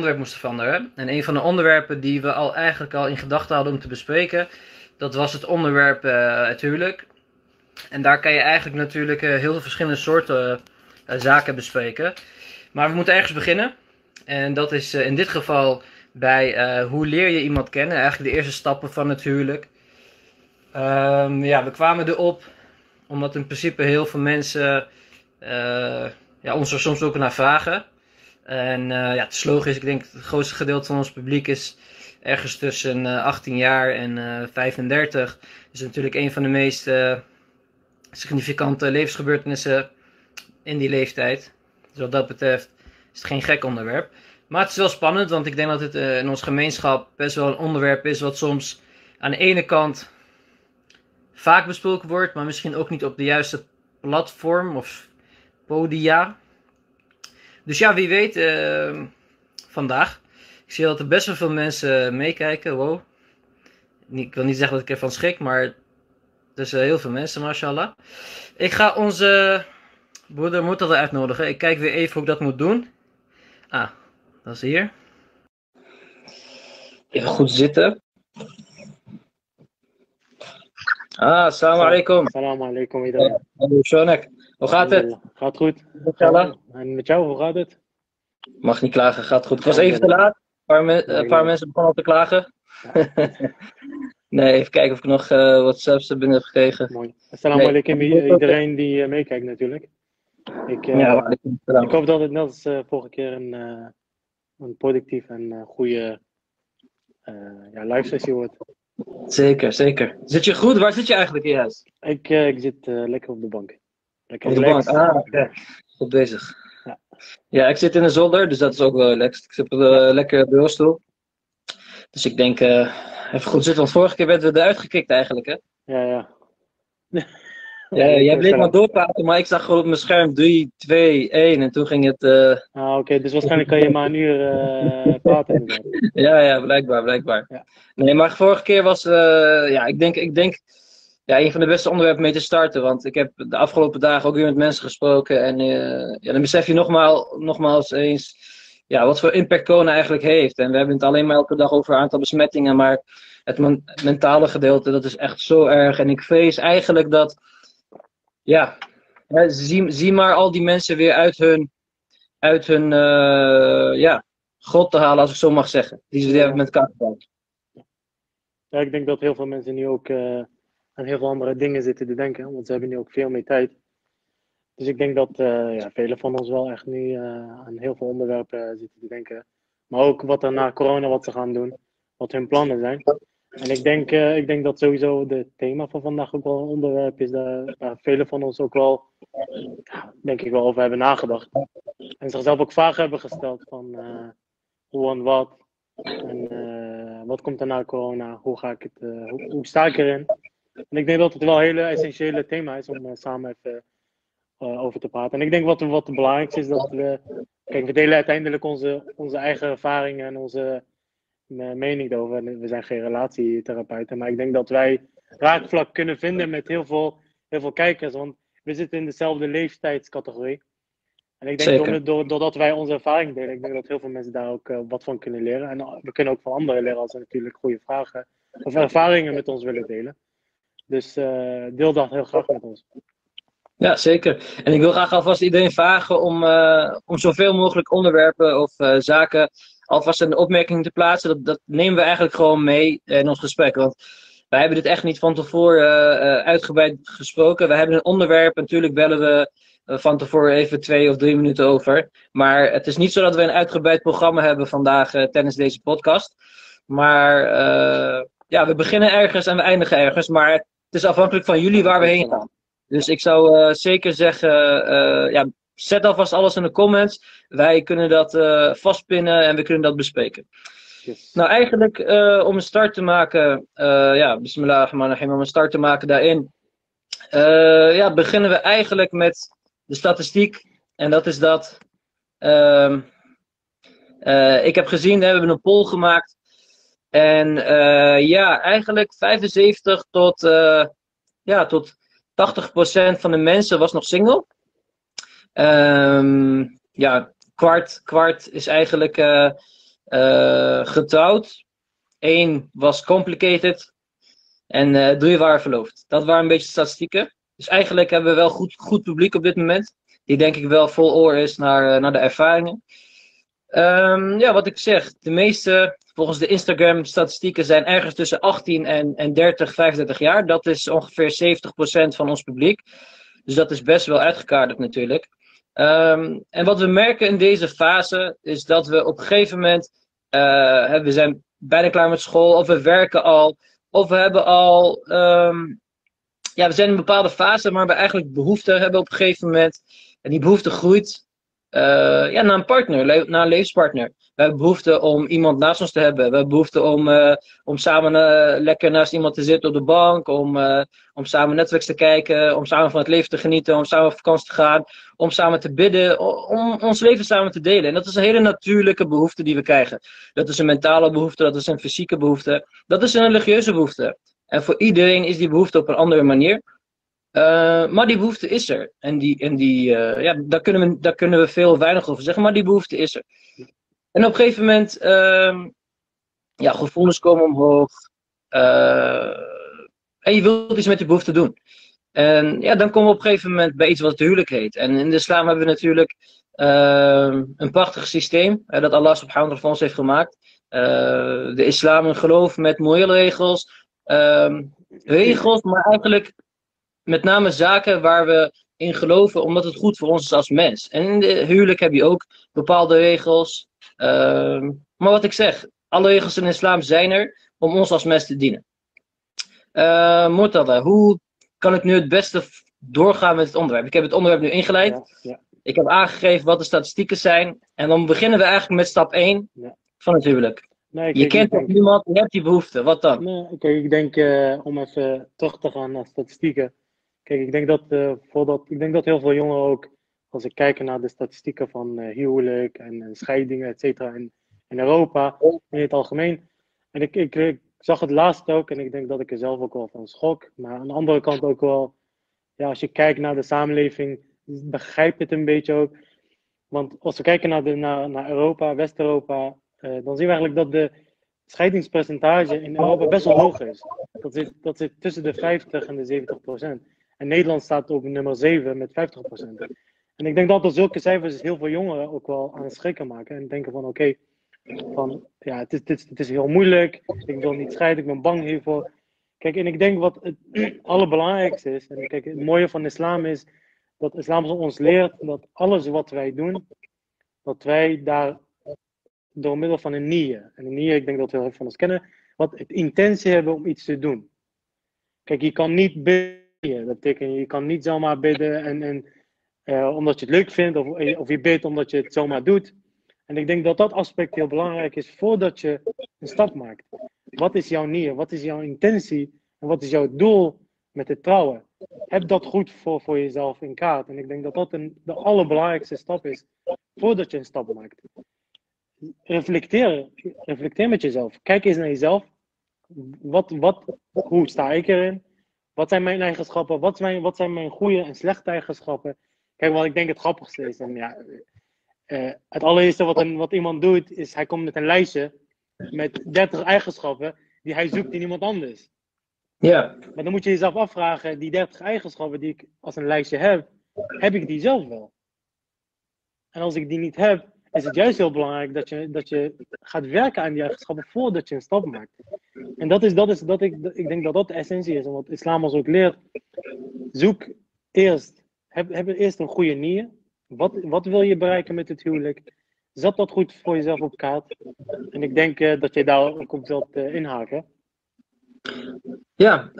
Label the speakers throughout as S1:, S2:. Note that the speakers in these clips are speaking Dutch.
S1: onderwerp moesten veranderen. En een van de onderwerpen die we al eigenlijk al in gedachten hadden om te bespreken, dat was het onderwerp uh, het huwelijk. En daar kan je eigenlijk natuurlijk uh, heel veel verschillende soorten uh, zaken bespreken. Maar we moeten ergens beginnen. En dat is in dit geval bij hoe leer je iemand kennen. Eigenlijk de eerste stappen van het huwelijk. Um, ja, we kwamen erop omdat in principe heel veel mensen ja, ons er soms ook naar vragen. En uh, ja, het is. Ik denk het grootste gedeelte van ons publiek is ergens tussen uh, 18 jaar en uh, 35. Dus natuurlijk een van de meest significante levensgebeurtenissen in die leeftijd. Dus wat dat betreft is het geen gek onderwerp. Maar het is wel spannend, want ik denk dat het in onze gemeenschap best wel een onderwerp is wat soms aan de ene kant vaak besproken wordt, maar misschien ook niet op de juiste platform of podia. Dus ja, wie weet, uh, vandaag. Ik zie dat er best wel veel mensen meekijken. Wow. Ik wil niet zeggen dat ik ervan schrik, maar er zijn heel veel mensen, mashallah. Ik ga onze broeder Moeder uitnodigen. Ik kijk weer even hoe ik dat moet doen. Ah, dat is hier. Even goed zitten. Ah, assalamu alaikum.
S2: Assalamu alaikum iedereen.
S1: Hoe gaat het?
S2: Gaat goed. En met jou, hoe gaat het?
S1: Mag niet klagen, gaat goed. Ik was even te laat. Een paar, me een paar mensen begonnen al te klagen. nee, even kijken of ik nog uh, WhatsApps binnen heb gekregen.
S2: Mooi. Assalamu alaikum nee. iedereen die uh, meekijkt natuurlijk. Ik, uh, ja, ik hoop dat het net als vorige keer een, een productief en goede ja, live sessie wordt.
S1: Zeker, zeker. Zit je goed? Waar zit je eigenlijk in huis?
S2: Ik, ik zit lekker op de bank.
S1: Lekker op de bank, ah, oké. Goed bezig. Ja. ja, ik zit in een zolder, dus dat is ook wel lekker. Ik zit op een uh, lekkere bureaustoel. Dus ik denk, uh, even goed zitten, want vorige keer werden we eruit gekikt eigenlijk, hè?
S2: Ja, ja.
S1: ja, jij bleef maar doorpraten, maar ik zag gewoon op mijn scherm 3, 2, 1 en toen ging het... Uh...
S2: Ah, oké, okay. dus waarschijnlijk kan je maar een uur praten.
S1: ja, ja, blijkbaar, blijkbaar. Ja. Nee, maar vorige keer was, ja, ik denk, ik denk ja, een van de beste onderwerpen mee te starten. Want ik heb de afgelopen dagen ook weer met mensen gesproken. En uh, ja, dan besef je nogmaals, nogmaals eens ja, wat voor impact corona eigenlijk heeft. En we hebben het alleen maar elke dag over een aantal besmettingen. Maar het mentale gedeelte, dat is echt zo erg. En ik vrees eigenlijk dat, ja, zie, zie maar al die mensen weer uit hun, uit hun uh, ja, God te halen, als ik zo mag zeggen. Die ze hebben met elkaar
S2: Ja, ik denk dat heel veel mensen nu ook... Uh aan heel veel andere dingen zitten te denken. Want ze hebben nu ook veel meer tijd. Dus ik denk dat uh, ja, velen van ons wel echt nu uh, aan heel veel onderwerpen zitten te denken. Maar ook wat er na corona wat ze gaan doen. Wat hun plannen zijn. En ik denk, ik denk dat sowieso het thema van vandaag ook wel een onderwerp is daar, waar velen van ons ook wel, denk ik wel, over hebben nagedacht. En zichzelf ook vragen hebben gesteld van hoe en wat. En wat komt er na corona? Hoe, ga ik het, hoe, hoe sta ik erin? En ik denk dat het wel een hele essentiële thema is om uh, samen even uh, over te praten. En ik denk wat, wat het belangrijkste is dat we. Kijk, we delen uiteindelijk onze, onze eigen ervaringen en onze uh, mening erover. We zijn geen relatietherapeuten, maar ik denk dat wij raakvlak kunnen vinden met heel veel, heel veel kijkers. Want we zitten in dezelfde leeftijdscategorie. En ik denk door, doordat wij onze ervaring delen, ik denk dat heel veel mensen daar ook wat van kunnen leren. En we kunnen ook van anderen leren als ze natuurlijk goede vragen of ervaringen met ons willen delen. Dus uh, deel dat heel graag met ons.
S1: Ja, zeker. En ik wil graag alvast iedereen vragen om, uh, om zoveel mogelijk onderwerpen of uh, zaken alvast een opmerking te plaatsen. Dat, dat nemen we eigenlijk gewoon mee in ons gesprek. Want wij hebben dit echt niet van tevoren uitgebreid gesproken. We hebben een onderwerp, natuurlijk bellen we van tevoren even twee of drie minuten over. Maar het is niet zo dat we een uitgebreid programma hebben vandaag tijdens deze podcast. Maar ja, we beginnen ergens en we eindigen ergens. Maar het is afhankelijk van jullie waar we heen gaan. Dus ik zou uh, zeker zeggen, uh, ja, zet alvast alles in de comments. Wij kunnen dat uh, vastpinnen en we kunnen dat bespreken. Yes. Nou, eigenlijk om een start te maken, ja, bismillahirrahmanirrahim, om een start te maken daarin, ja, beginnen we eigenlijk met de statistiek. En dat is dat, ehm, ik heb gezien, we hebben een poll gemaakt en uh, ja, eigenlijk 75 tot, uh, ja, tot 80% van de mensen was nog single. Um, ja, kwart, kwart is eigenlijk uh, eh, getrouwd. Eén was complicated. En eh, drie waren verloofd. Dat waren een beetje statistieken. Dus eigenlijk hebben we wel goed, goed publiek op dit moment. Die denk ik wel vol oor is naar, eh, naar de ervaringen. Ehm, ja, wat ik zeg. De meeste, volgens de Instagram-statistieken, zijn ergens tussen 18 en, en 30, 35 jaar. Dat is ongeveer 70% van ons publiek. Dus dat is best wel uitgekaderd natuurlijk. Ehm, en wat we merken in deze fase is dat we op een gegeven moment, uh, we zijn bijna klaar met school, of we werken al, of we hebben al, ehm, ja, we zijn in een bepaalde fase, maar we eigenlijk behoefte hebben op een gegeven moment. En die behoefte groeit uh, ja, naar een partner, naar een levenspartner. We hebben behoefte om iemand naast ons te hebben. We hebben behoefte om, uh, om samen uh, lekker naast iemand te zitten op de bank. Om, om samen Netflix te kijken. Om samen van het leven te genieten. Om samen op vakantie te gaan. Om samen te bidden. Om ons leven samen te delen. En dat is een hele natuurlijke behoefte die we krijgen. Dat is een mentale behoefte. Dat is een fysieke behoefte. Dat is een religieuze behoefte. En voor iedereen is die behoefte op een andere manier. Maar die behoefte is er. En, die, en die, ja, daar, kunnen we, daar kunnen we veel weinig over zeggen, maar die behoefte is er. En op een gegeven moment, uh, ja, gevoelens komen omhoog. Uh, en je wilt iets met die behoefte doen. En ja, dan komen we op een gegeven moment bij iets wat het huwelijk heet. En in de islam hebben we natuurlijk ehm, een prachtig systeem dat Allah subhanahu wa ta'ala voor ons heeft gemaakt. de islam een geloof met mooie regels. Ehm, regels, maar eigenlijk met name zaken waar we in geloven, omdat het goed voor ons is als mens. En in de huwelijk heb je ook bepaalde regels. Ehm, maar wat ik zeg, alle regels in de islam zijn er om ons als mens te dienen. Uh, Mortada, hoe kan ik nu het beste doorgaan met het onderwerp? Ik heb het onderwerp nu ingeleid. Ja, ja. Ik heb aangegeven wat de statistieken zijn. En dan beginnen we eigenlijk met stap 1 ja. van het huwelijk. Nee, je kent toch niemand, je hebt die behoefte. Wat dan?
S2: Nee, kijk, ik denk uh, om even terug te gaan naar statistieken. Kijk, ik denk dat, uh, voordat, ik denk dat heel veel jongeren ook, als ik kijk naar de statistieken van uh, huwelijk en, en, scheidingen, et cetera, in, in Europa, in het algemeen. En ik, ik, zag het laatst ook en ik denk dat ik er zelf ook wel van schok. Maar aan de andere kant ook wel, ja, als je kijkt naar de samenleving, begrijp het een beetje ook. Want als we kijken naar, de, naar, naar Europa, West-Europa, uh, dan zien we eigenlijk dat de scheidingspercentage in Europa best wel hoog is. Dat zit, dat zit tussen de 50 en de 70 procent. En Nederland staat op nummer 7 met 50%. En ik denk dat er zulke cijfers heel veel jongeren ook wel aan het schrikken maken. En denken van oké, van ja, het is, het, is, heel moeilijk. Ik wil niet scheiden, ik ben bang hiervoor. Kijk, en ik denk wat het allerbelangrijkste is. En kijk, het mooie van islam is dat islam ons leert dat alles wat wij doen, dat wij daar door middel van een nier. En een nier, ik denk dat heel veel van ons kennen, wat het intentie hebben om iets te doen. Kijk, je kan niet dat betekent, je kan niet zomaar bidden en, en, uh, omdat je het leuk vindt, of, of je bidt omdat je het zomaar doet. En ik denk dat dat aspect heel belangrijk is voordat je een stap maakt. Wat is jouw nier? Wat is jouw intentie? En wat is jouw doel met het trouwen? Heb dat goed voor, voor jezelf in kaart. En ik denk dat dat een, de allerbelangrijkste stap is voordat je een stap maakt. Reflecteer, reflecteer met jezelf. Kijk eens naar jezelf. Wat, wat, hoe sta ik erin? Wat zijn mijn eigenschappen? Wat zijn, wat zijn mijn goede en slechte eigenschappen? Kijk, wat ik denk het grappigste is. Ja, uh, het allereerste wat, een, wat iemand doet, is hij komt met een lijstje met 30 eigenschappen die hij zoekt in iemand anders.
S1: Ja.
S2: Maar dan moet je jezelf afvragen, die 30 eigenschappen die ik als een lijstje heb, heb ik die zelf wel? En als ik die niet heb, is het juist heel belangrijk dat je, dat je gaat werken aan die eigenschappen voordat je een stap maakt. En dat is, dat is dat ik, ik denk dat dat de essentie is. En wat islam ons ook leert, zoek eerst, heb, heb eerst een goede nier. Wat, wat wil je bereiken met het huwelijk? Zet dat goed voor jezelf op kaart. En ik denk uh, dat je daar ook op wilt uh, inhaken.
S1: Ja,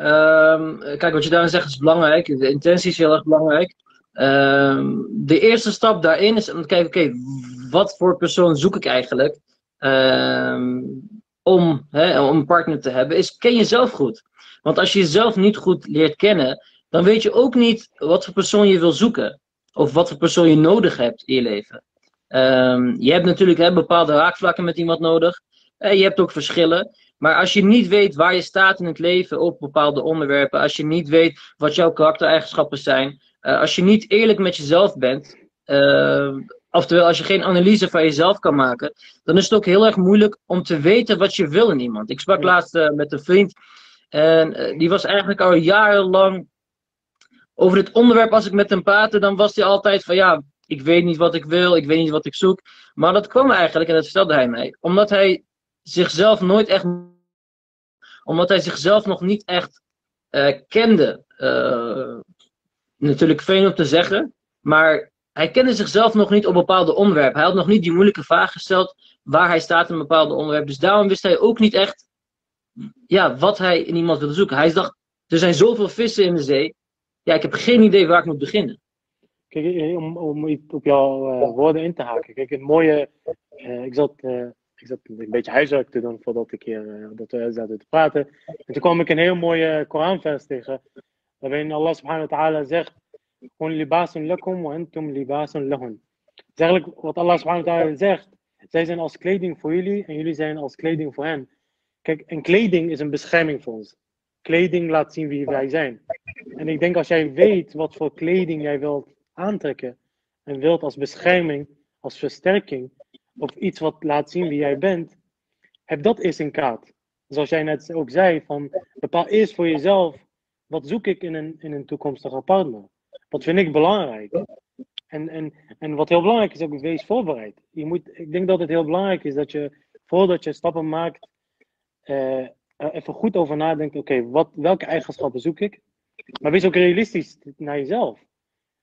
S1: um, kijk, wat je daar zegt is belangrijk. De intentie is heel erg belangrijk. Um, de eerste stap daarin is om te kijken, oké, wat voor persoon zoek ik eigenlijk? Um, om, om een partner te hebben, is ken jezelf goed. Want als je jezelf niet goed leert kennen, dan weet je ook niet wat voor persoon je wil zoeken. Of wat voor persoon je nodig hebt in je leven. Um, je hebt natuurlijk hè, bepaalde raakvlakken met iemand nodig. Eh, je hebt ook verschillen. Maar als je niet weet waar je staat in het leven op bepaalde onderwerpen, als je niet weet wat jouw karaktereigenschappen zijn, uh, als je niet eerlijk met jezelf bent, uh, oftewel als je geen analyse van jezelf kan maken, dan is het ook heel erg moeilijk om te weten wat je wil in iemand. Ik sprak laatst eh, met een vriend en eh, die was eigenlijk al jarenlang over dit onderwerp, als ik met hem praatte, dan was hij altijd van ja, ik weet niet wat ik wil, ik weet niet wat ik zoek. Maar dat kwam eigenlijk, en dat vertelde hij mij, omdat hij zichzelf nooit echt, omdat hij zichzelf nog niet echt eh, kende. Eh, natuurlijk veel om te zeggen, maar hij kende zichzelf nog niet op bepaalde onderwerpen. Hij had nog niet die moeilijke vraag gesteld waar hij staat in een bepaalde onderwerp. Dus daarom wist hij ook niet echt ja, wat hij in iemand wilde zoeken. Hij dacht, er zijn zoveel vissen in de zee. Ja, ik heb geen idee waar ik moet beginnen.
S2: Kijk, eh, om, om op jouw eh, woorden in te haken. Kijk, het mooie. eh, ik, zat, ik zat een beetje huiswerk te doen voordat ik hier dat we zaten te praten. En toen kwam ik een heel mooie Koranvers tegen. Waarin Allah subhanahu wa ta'ala zegt: "Hun libasun lakum wa antum libasun lahun." Het is eigenlijk wat Allah subhanahu wa ta'ala zegt. Zij zijn als kleding voor jullie en jullie zijn als kleding voor hen. Kijk, en kleding is een bescherming voor ons. Kleding laat zien wie wij zijn. En ik denk als jij weet wat voor kleding jij wilt aantrekken en wilt als bescherming, als versterking, of iets wat laat zien wie jij bent, heb dat eerst in kaart. Zoals jij net ook zei, van bepaal eerst voor jezelf, wat zoek ik in een, in een toekomstige partner? Wat vind ik belangrijk? En, en, en wat heel belangrijk is, ook wees voorbereid. Je moet, ik denk dat het heel belangrijk is dat je, voordat je stappen maakt, eh, er even goed over nadenkt, oké, wat welke eigenschappen zoek ik? Maar wees ook realistisch naar jezelf.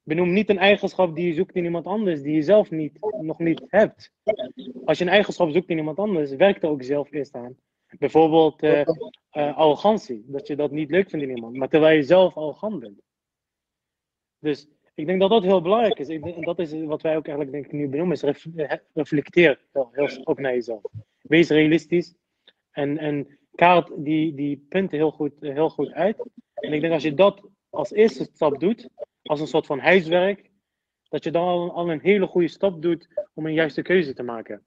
S2: Benoem niet een eigenschap die je zoekt in iemand anders, die je zelf niet, nog niet hebt. Als je een eigenschap zoekt in iemand anders, werk er ook zelf eerst aan. Bijvoorbeeld eh, eh, arrogantie, dat je dat niet leuk vindt in iemand, maar terwijl je zelf arrogant bent. Dus ik denk dat dat heel belangrijk is. En dat is wat wij ook eigenlijk denk ik nu benoemen, is ref- eh, reflecteer ook naar jezelf. Wees realistisch en, en kaart die, die punten heel goed, heel goed uit. En ik denk als je dat als eerste stap doet, als een soort van huiswerk, dat je dan al, al een hele goede stap doet om een juiste keuze te maken.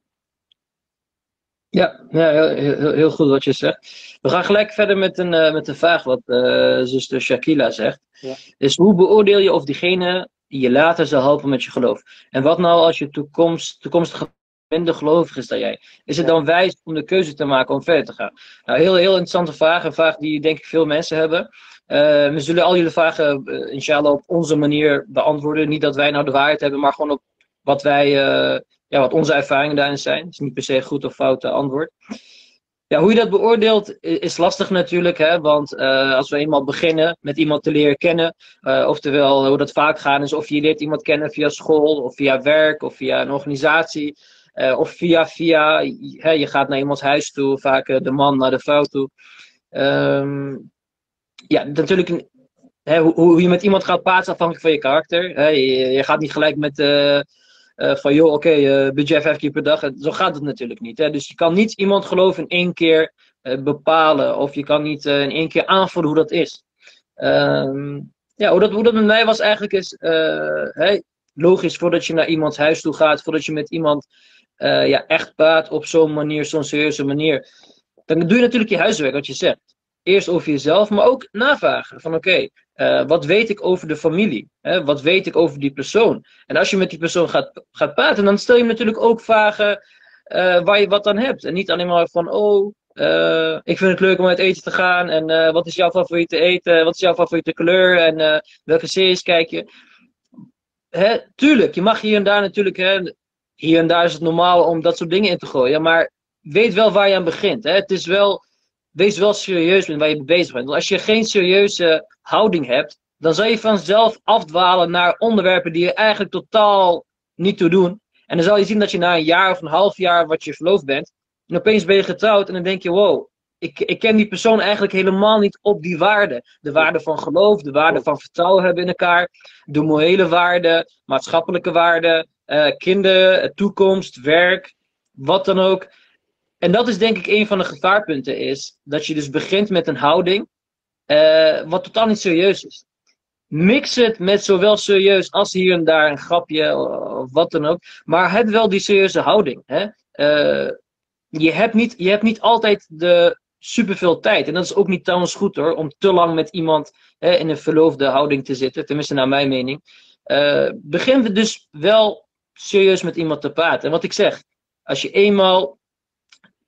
S1: Ja, ja heel, heel, heel goed wat je zegt. We gaan gelijk verder met een, eh, met een vraag wat eh zuster Shakila zegt.
S2: Ja.
S1: Is hoe beoordeel je of diegene die je later zal helpen met je geloof? En wat nou als je toekomst, toekomstige minder gelovig is dan jij? Is het dan wijs om de keuze te maken om verder te gaan? Nou, heel, heel interessante vraag. Een vraag die denk ik veel mensen hebben. Eh, we zullen al jullie vragen eh, inshallah op onze manier beantwoorden. Niet dat wij nou de waarheid hebben, maar gewoon op wat wij... eh, ja, wat onze ervaringen daarin zijn. Het is niet per se goed of fout antwoord. Ja, hoe je dat beoordeelt is lastig natuurlijk, hè? want als we eenmaal beginnen met iemand te leren kennen, oftewel hoe dat vaak gaat is of je leert iemand kennen via school, of via werk, of via een organisatie, eh, of via via, je gaat naar iemands huis toe, vaak eh, de man naar de vrouw toe. Ehm, ja, natuurlijk, hè, hoe, hoe je met iemand gaat praten afhankelijk van je karakter. Je, gaat niet gelijk met... eh, van joh, oké, eh, budget vijf keer per dag. Zo gaat het natuurlijk niet. Hè? Dus je kan niet iemand geloven in één keer bepalen. Of je kan niet in één keer aanvoelen hoe dat is. Ehm, ja, hoe dat, hoe met mij was eigenlijk is... logisch, voordat je naar iemands huis toe gaat. Voordat je met iemand eh, ja, echt praat op zo'n manier, zo'n serieuze manier. Dan doe je natuurlijk je huiswerk, wat je zegt. Eerst over jezelf, maar ook navragen. Van oké, eh, wat weet ik over de familie? Wat weet ik over die persoon? En als je met die persoon gaat, gaat praten, dan stel je natuurlijk ook vragen eh, waar je wat aan hebt. En niet alleen maar van, oh, ik vind het leuk om uit eten te gaan. En wat is jouw favoriete eten? Wat is jouw favoriete kleur? En welke series kijk je? Hè, tuurlijk, je mag hier en daar natuurlijk, hè, hier en daar is het normaal om dat soort dingen in te gooien. Maar weet wel waar je aan begint. Hè? Het is wel, wees wel serieus met waar je mee bezig bent. Want als je geen serieuze houding hebt, dan zal je vanzelf afdwalen naar onderwerpen die je eigenlijk totaal niet toe doen. En dan zal je zien dat je na een jaar of een half jaar wat je verloofd bent, en opeens ben je getrouwd en dan denk je, wow, ik, ik ken die persoon eigenlijk helemaal niet op die waarden. De waarde van geloof, de waarde van vertrouwen hebben in elkaar, de morele waarden, maatschappelijke waarden, eh, kinderen, eh, toekomst, werk, wat dan ook. En dat is denk ik een van de gevaarpunten is, dat je dus begint met een houding eh, wat totaal niet serieus is. Mix het met zowel serieus als hier en daar een grapje of wat dan ook. Maar heb wel die serieuze houding. Hè? Je, hebt niet, je hebt niet altijd de superveel tijd. En dat is ook niet trouwens goed hoor. Om te lang met iemand hè, in een verloofde houding te zitten. Tenminste naar mijn mening. Eh, begin dus wel serieus met iemand te praten. En wat ik zeg, als je eenmaal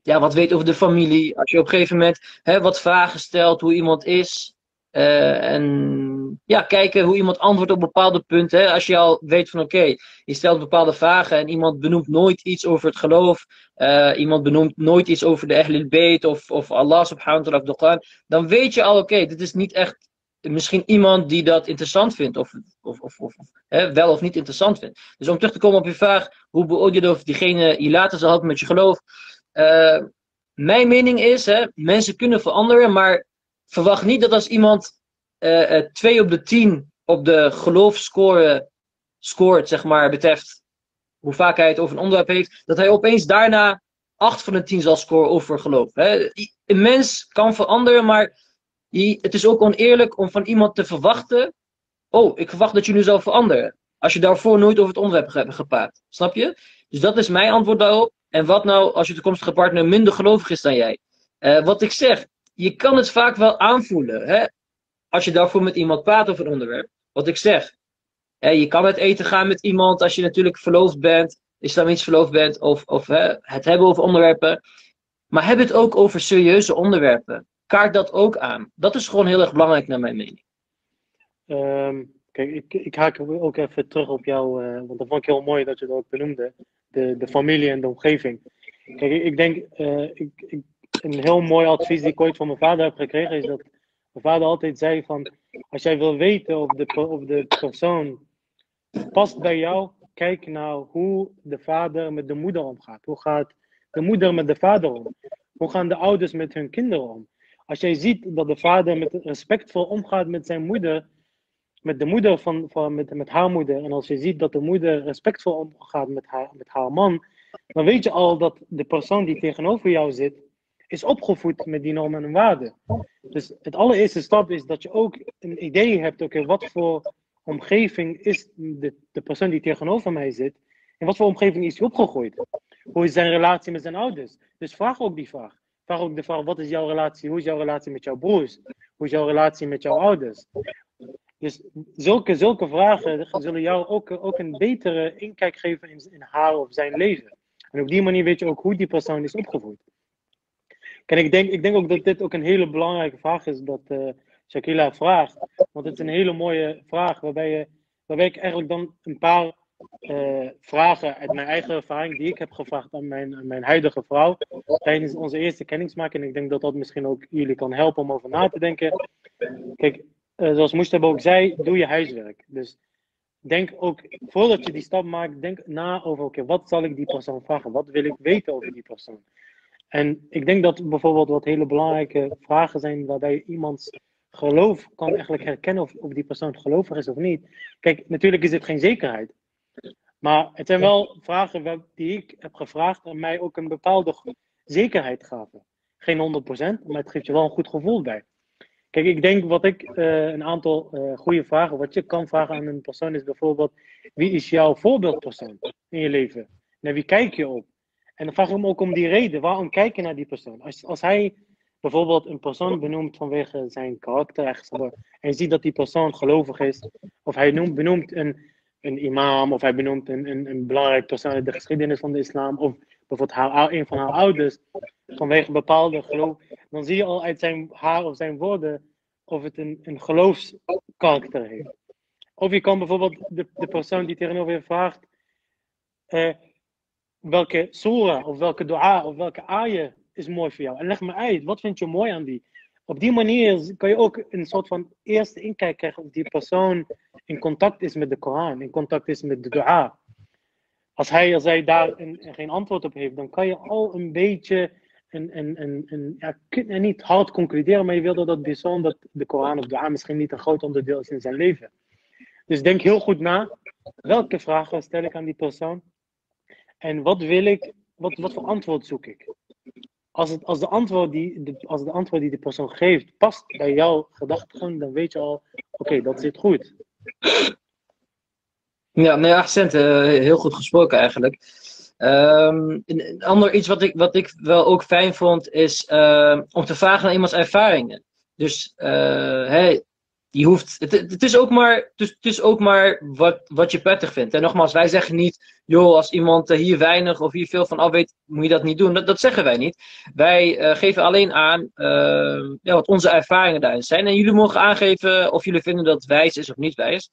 S1: ja, wat weet over de familie, als je op een gegeven moment hè, wat vragen stelt, hoe iemand is, uh, en ja, kijken hoe iemand antwoordt op bepaalde punten. Hè. Als je al weet van oké, je stelt bepaalde vragen en iemand benoemt nooit iets over het geloof. Uh, iemand benoemt nooit iets over de Ahlul Bayt of, of Allah subhanahu wa ta'ala. Dan weet je al oké, dit is niet echt misschien iemand die dat interessant vindt. Of, of, of, hè, wel of niet interessant vindt. Dus om terug te komen op je vraag, hoe beoordeel je of diegene je later zal helpen met je geloof. Uh, mijn mening is, hè, mensen kunnen veranderen, maar verwacht niet dat als iemand uh, uh, 2 op de 10 op de geloofscore scoort, zeg maar, betreft hoe vaak hij het over een onderwerp heeft, dat hij opeens daarna 8 van de 10 zal scoren over geloof. Hè. Een mens kan veranderen, maar het is ook oneerlijk om van iemand te verwachten. Oh, ik verwacht dat je nu zal veranderen. Als je daarvoor nooit over het onderwerp hebt gepraat. Snap je? Dus dat is mijn antwoord daarop. En wat nou als je toekomstige partner minder gelovig is dan jij? Uh, wat ik zeg, je kan het vaak wel aanvoelen. Hè? Als je daarvoor met iemand praat over een onderwerp. Wat ik zeg. Hè, je kan het eten gaan met iemand als je natuurlijk verloofd bent. Islamitisch verloofd bent. Of, of hè, het hebben over onderwerpen. Maar heb het ook over serieuze onderwerpen. Kaart dat ook aan. Dat is gewoon heel erg belangrijk naar mijn mening.
S2: Um, kijk, ik, ik haak ook even terug op jou. Uh, want dat vond ik heel mooi dat je dat ook benoemde. De, de familie en de omgeving. Kijk, ik, ik denk, uh, ik, ik een heel mooi advies die ik ooit van mijn vader heb gekregen, is dat mijn vader altijd zei van, als jij wil weten of de, of de persoon past bij jou, kijk nou hoe de vader met de moeder omgaat. Hoe gaat de moeder met de vader om? Hoe gaan de ouders met hun kinderen om? Als jij ziet dat de vader met respectvol omgaat met zijn moeder, met de moeder van, van met, met haar moeder, en als je ziet dat de moeder respectvol omgaat met haar, met haar man, dan weet je al dat de persoon die tegenover jou zit, is opgevoed met die normen en waarden. Dus het allereerste stap is dat je ook een idee hebt, oké, wat voor omgeving is de, de persoon die tegenover mij zit, en wat voor omgeving is hij opgegroeid? Hoe is zijn relatie met zijn ouders? Dus vraag ook die vraag. Vraag ook de vraag, wat is jouw relatie? Hoe is jouw relatie met jouw broers? Hoe is jouw relatie met jouw ouders? Dus zulke, zulke vragen zullen jou ook, ook een betere inkijk geven in, in haar of zijn leven. En op die manier weet je ook hoe die persoon is opgevoed. Kijk, ik denk, ik denk ook dat dit ook een hele belangrijke vraag is dat uh, Shakila vraagt. Want het is een hele mooie vraag waarbij, je, waarbij ik eigenlijk dan een paar uh, vragen uit mijn eigen ervaring die ik heb gevraagd aan mijn, mijn huidige vrouw tijdens onze eerste kennismaking. En ik denk dat dat misschien ook jullie kan helpen om over na te denken. Kijk, uh, zoals Moestab ook zei, doe je huiswerk. Dus denk ook, voordat je die stap maakt, denk na over, oké, wat zal ik die persoon vragen? Wat wil ik weten over die persoon? En ik denk dat bijvoorbeeld wat hele belangrijke vragen zijn waarbij iemands geloof kan eigenlijk herkennen of, of die persoon gelovig is of niet. Kijk, natuurlijk is dit geen zekerheid. Maar het zijn wel vragen die ik heb gevraagd en mij ook een bepaalde zekerheid gaven. Geen 100%, maar het geeft je wel een goed gevoel bij. Kijk, ik denk wat ik uh, een aantal uh, goede vragen, wat je kan vragen aan een persoon is bijvoorbeeld, wie is jouw voorbeeldpersoon in je leven? Naar wie kijk je op? En dan vraag ik hem ook om die reden. Waarom kijk je naar die persoon? Als, als hij bijvoorbeeld een persoon benoemt vanwege zijn karaktereigenschappen en je ziet dat die persoon gelovig is, of hij noemt, benoemt een, een imam, of hij benoemt een, een, belangrijk persoon in de geschiedenis van de islam, of bijvoorbeeld haar, een van haar ouders vanwege bepaalde geloof, dan zie je al uit zijn haar of zijn woorden of het een, een geloofskarakter heeft. Of je kan bijvoorbeeld de, de persoon die tegenover je vraagt, uh, welke surah of welke dua of welke ayah is mooi voor jou. En leg me uit, wat vind je mooi aan die? Op die manier kan je ook een soort van eerste inkijk krijgen of die persoon in contact is met de Koran, in contact is met de dua. Als hij zij daar een, geen antwoord op heeft, dan kan je al een beetje, een, een, een, een, ja, niet hard concluderen, maar je wil dat dat persoon, dat de Koran of dua misschien niet een groot onderdeel is in zijn leven. Dus denk heel goed na, welke vragen stel ik aan die persoon? En wat wil ik, wat, wat voor antwoord zoek ik? Als, het, als, de antwoord die, als de antwoord die de persoon geeft past bij jouw gedachtegang, dan weet je al, oké, dat zit goed.
S1: Ja, nee, accent, uh, heel goed gesproken eigenlijk. Um, een ander iets wat ik, wat ik wel ook fijn vond, is uh, om te vragen naar iemands ervaringen. Dus uh, hey, je hoeft, het, is ook maar, het, is ook maar wat, wat je prettig vindt. En nogmaals, wij zeggen niet, joh, als iemand hier weinig of hier veel van af weet, moet je dat niet doen. Dat, dat zeggen wij niet. Wij uh, geven alleen aan uh, ja, wat onze ervaringen daarin zijn. En jullie mogen aangeven of jullie vinden dat wijs is of niet wijs.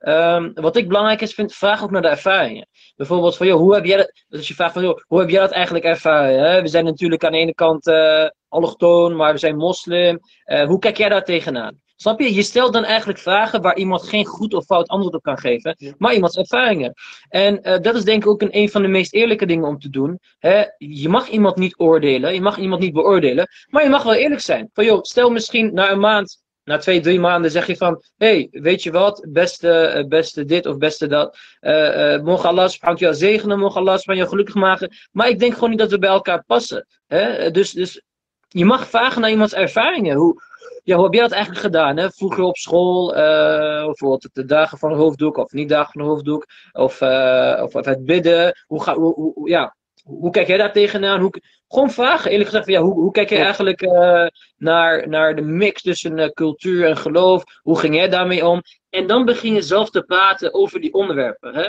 S1: Um, wat ik belangrijk is, vind, vraag ook naar de ervaringen. Bijvoorbeeld van, joh, hoe heb jij dat, als je vraagt van, joh, hoe heb jij dat eigenlijk ervaren? Hè? We zijn natuurlijk aan de ene kant uh, allochtoon, maar we zijn moslim. Hoe kijk jij daar tegenaan? Snap je? Je stelt dan eigenlijk vragen waar iemand geen goed of fout antwoord op kan geven, ja. maar iemands ervaringen. En uh, dat is denk ik ook een, een van de meest eerlijke dingen om te doen. Hè? Je mag iemand niet oordelen, je mag iemand niet beoordelen, maar je mag wel eerlijk zijn. Van joh, stel misschien na een maand na twee, drie maanden zeg je van, hey, weet je wat, beste, beste dit of beste dat. Uh, uh, mogen Allah subhanahu zegenen, mogen Allah subhanahu gelukkig maken. Maar ik denk gewoon niet dat we bij elkaar passen. Hè? Dus, dus je mag vragen naar iemands ervaringen. Hoe, ja, hoe heb jij dat eigenlijk gedaan? Hè? Vroeger op school, uh, bijvoorbeeld de dagen van de hoofddoek of niet dagen van de hoofddoek. Of, uh, of, of het bidden. Hoe, ga, hoe, hoe, ja, hoe kijk jij daar tegenaan? Hoe, gewoon vragen, eerlijk gezegd. Ja, hoe, hoe kijk jij eigenlijk uh, naar, naar de mix tussen cultuur en geloof? Hoe ging jij daarmee om? En dan begin je zelf te praten over die onderwerpen. Hè?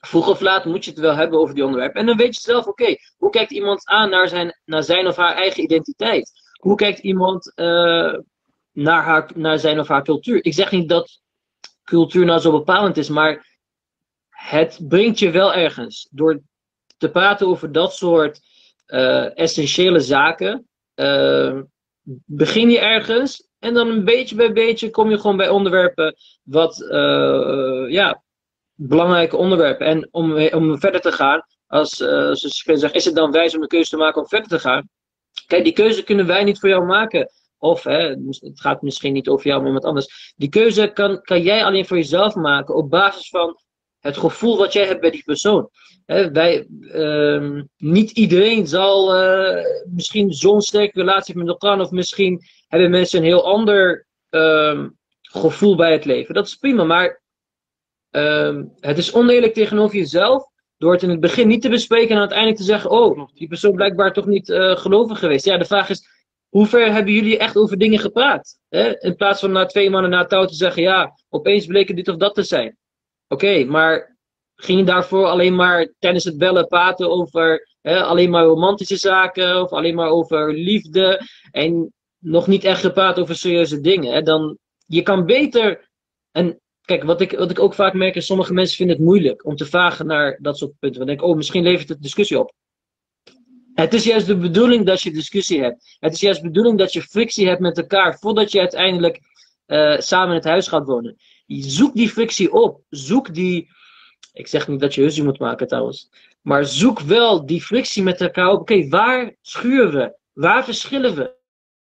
S1: Vroeg of laat moet je het wel hebben over die onderwerpen. En dan weet je zelf, oké, okay, hoe kijkt iemand aan naar zijn, naar zijn of haar eigen identiteit? Hoe kijkt iemand uh, naar, haar, naar zijn of haar cultuur? Ik zeg niet dat cultuur nou zo bepalend is, maar het brengt je wel ergens. Door te praten over dat soort uh, essentiële zaken, uh, begin je ergens en dan een beetje bij beetje kom je gewoon bij onderwerpen wat, ja, belangrijke onderwerpen. En om, om verder te gaan, als, ze zeggen, is het dan wijs om een keuze te maken om verder te gaan? Kijk, die keuze kunnen wij niet voor jou maken. Of hè, het gaat misschien niet over jou, maar iemand anders. Die keuze kan, kan jij alleen voor jezelf maken op basis van het gevoel wat jij hebt bij die persoon. Wij, uh, niet iedereen zal uh, misschien zo'n sterke relatie met elkaar, of misschien hebben mensen een heel ander uh, gevoel bij het leven. Dat is prima, maar ehm, het is oneerlijk tegenover jezelf door het in het begin niet te bespreken en uiteindelijk te zeggen: Oh, die persoon blijkbaar toch niet uh, gelovig geweest. Ja, de vraag is: hoe ver hebben jullie echt over dingen gepraat? In plaats van na twee maanden na touw te zeggen: Ja, opeens bleek het dit of dat te zijn. Oké, okay, maar ging je daarvoor alleen maar tijdens het bellen praten over hè, alleen maar romantische zaken of alleen maar over liefde en nog niet echt gepraat over serieuze dingen? Hè? Dan, je kan beter, en kijk, wat ik, wat ik ook vaak merk is, sommige mensen vinden het moeilijk om te vragen naar dat soort punten. Want denk, oh, misschien levert het discussie op. Het is juist de bedoeling dat je discussie hebt. Het is juist de bedoeling dat je frictie hebt met elkaar voordat je uiteindelijk uh, samen in het huis gaat wonen. Zoek die frictie op. Zoek die. Ik zeg niet dat je ruzie moet maken trouwens. Maar zoek wel die frictie met elkaar op. Oké, waar schuren we? Waar verschillen we?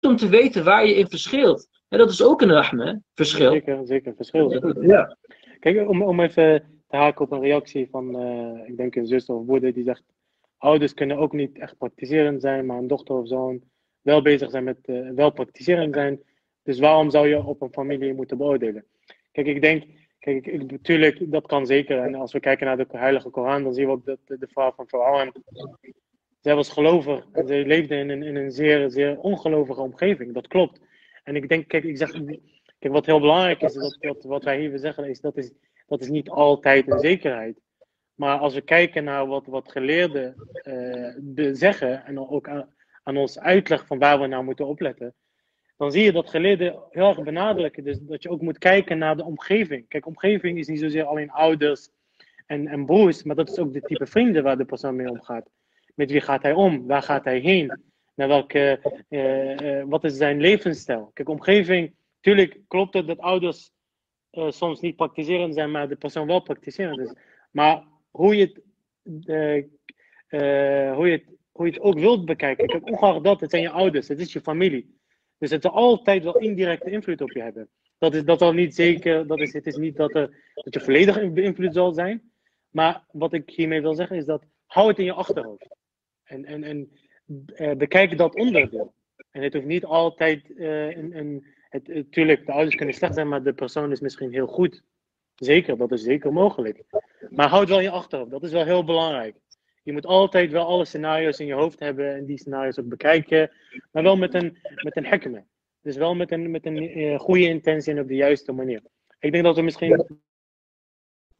S1: Om te weten waar je in verschilt. En dat is ook een rahme, verschil.
S2: Zeker, zeker, verschil. Ja. Kijk, om, om even te haken op een reactie van, uh, ik denk een zuster of broeder die zegt, ouders kunnen ook niet echt praktiserend zijn, maar een dochter of zoon wel bezig zijn met, uh, wel praktiserend zijn. Dus waarom zou je op een familie moeten beoordelen? Kijk, ik denk, kijk, ik, natuurlijk, dat kan zeker. En als we kijken naar de Heilige Koran, dan zien we ook dat de, de vrouw van Vrouwen, zij was gelovig en zij leefde in een, in een zeer, zeer ongelovige omgeving. Dat klopt. En ik denk, kijk, ik zeg, kijk, wat heel belangrijk is, dat, dat wat wij hier zeggen, is dat, is dat is niet altijd een zekerheid. Maar als we kijken naar wat, wat geleerden uh, zeggen en ook aan, aan ons uitleg van waar we nou moeten opletten, dan zie je dat geleerden heel erg benadrukken. Dus dat je ook moet kijken naar de omgeving. Kijk, omgeving is niet zozeer alleen ouders en, en broers, maar dat is ook de type vrienden waar de persoon mee omgaat. Met wie gaat hij om? Waar gaat hij heen? Naar welke, uh, uh, wat is zijn levensstijl? Kijk, omgeving, natuurlijk klopt het dat ouders uh, soms niet praktiserend zijn, maar de persoon wel praktiserend is. Maar hoe je het, hoe je hoe je het ook wilt bekijken, kijk, ongeacht dat, het zijn je ouders, het is je familie. Dus het zal altijd wel indirecte invloed op je hebben. Dat is dat al niet zeker, dat is, het is niet dat, er, dat je volledig beïnvloed zal zijn. Maar wat ik hiermee wil zeggen is dat hou het in je achterhoofd. En, en, en bekijk dat onderdeel. En het hoeft niet altijd uh, een, een, het, natuurlijk, de ouders kunnen slecht zijn, maar de persoon is misschien heel goed. Zeker, dat is zeker mogelijk. Maar houd wel je achterhoofd, dat is wel heel belangrijk. Je moet altijd wel alle scenario's in je hoofd hebben en die scenario's ook bekijken. Maar wel met een, met een hekme. Dus wel met een, met een eh, goede intentie en op de juiste manier. Ik denk dat we misschien.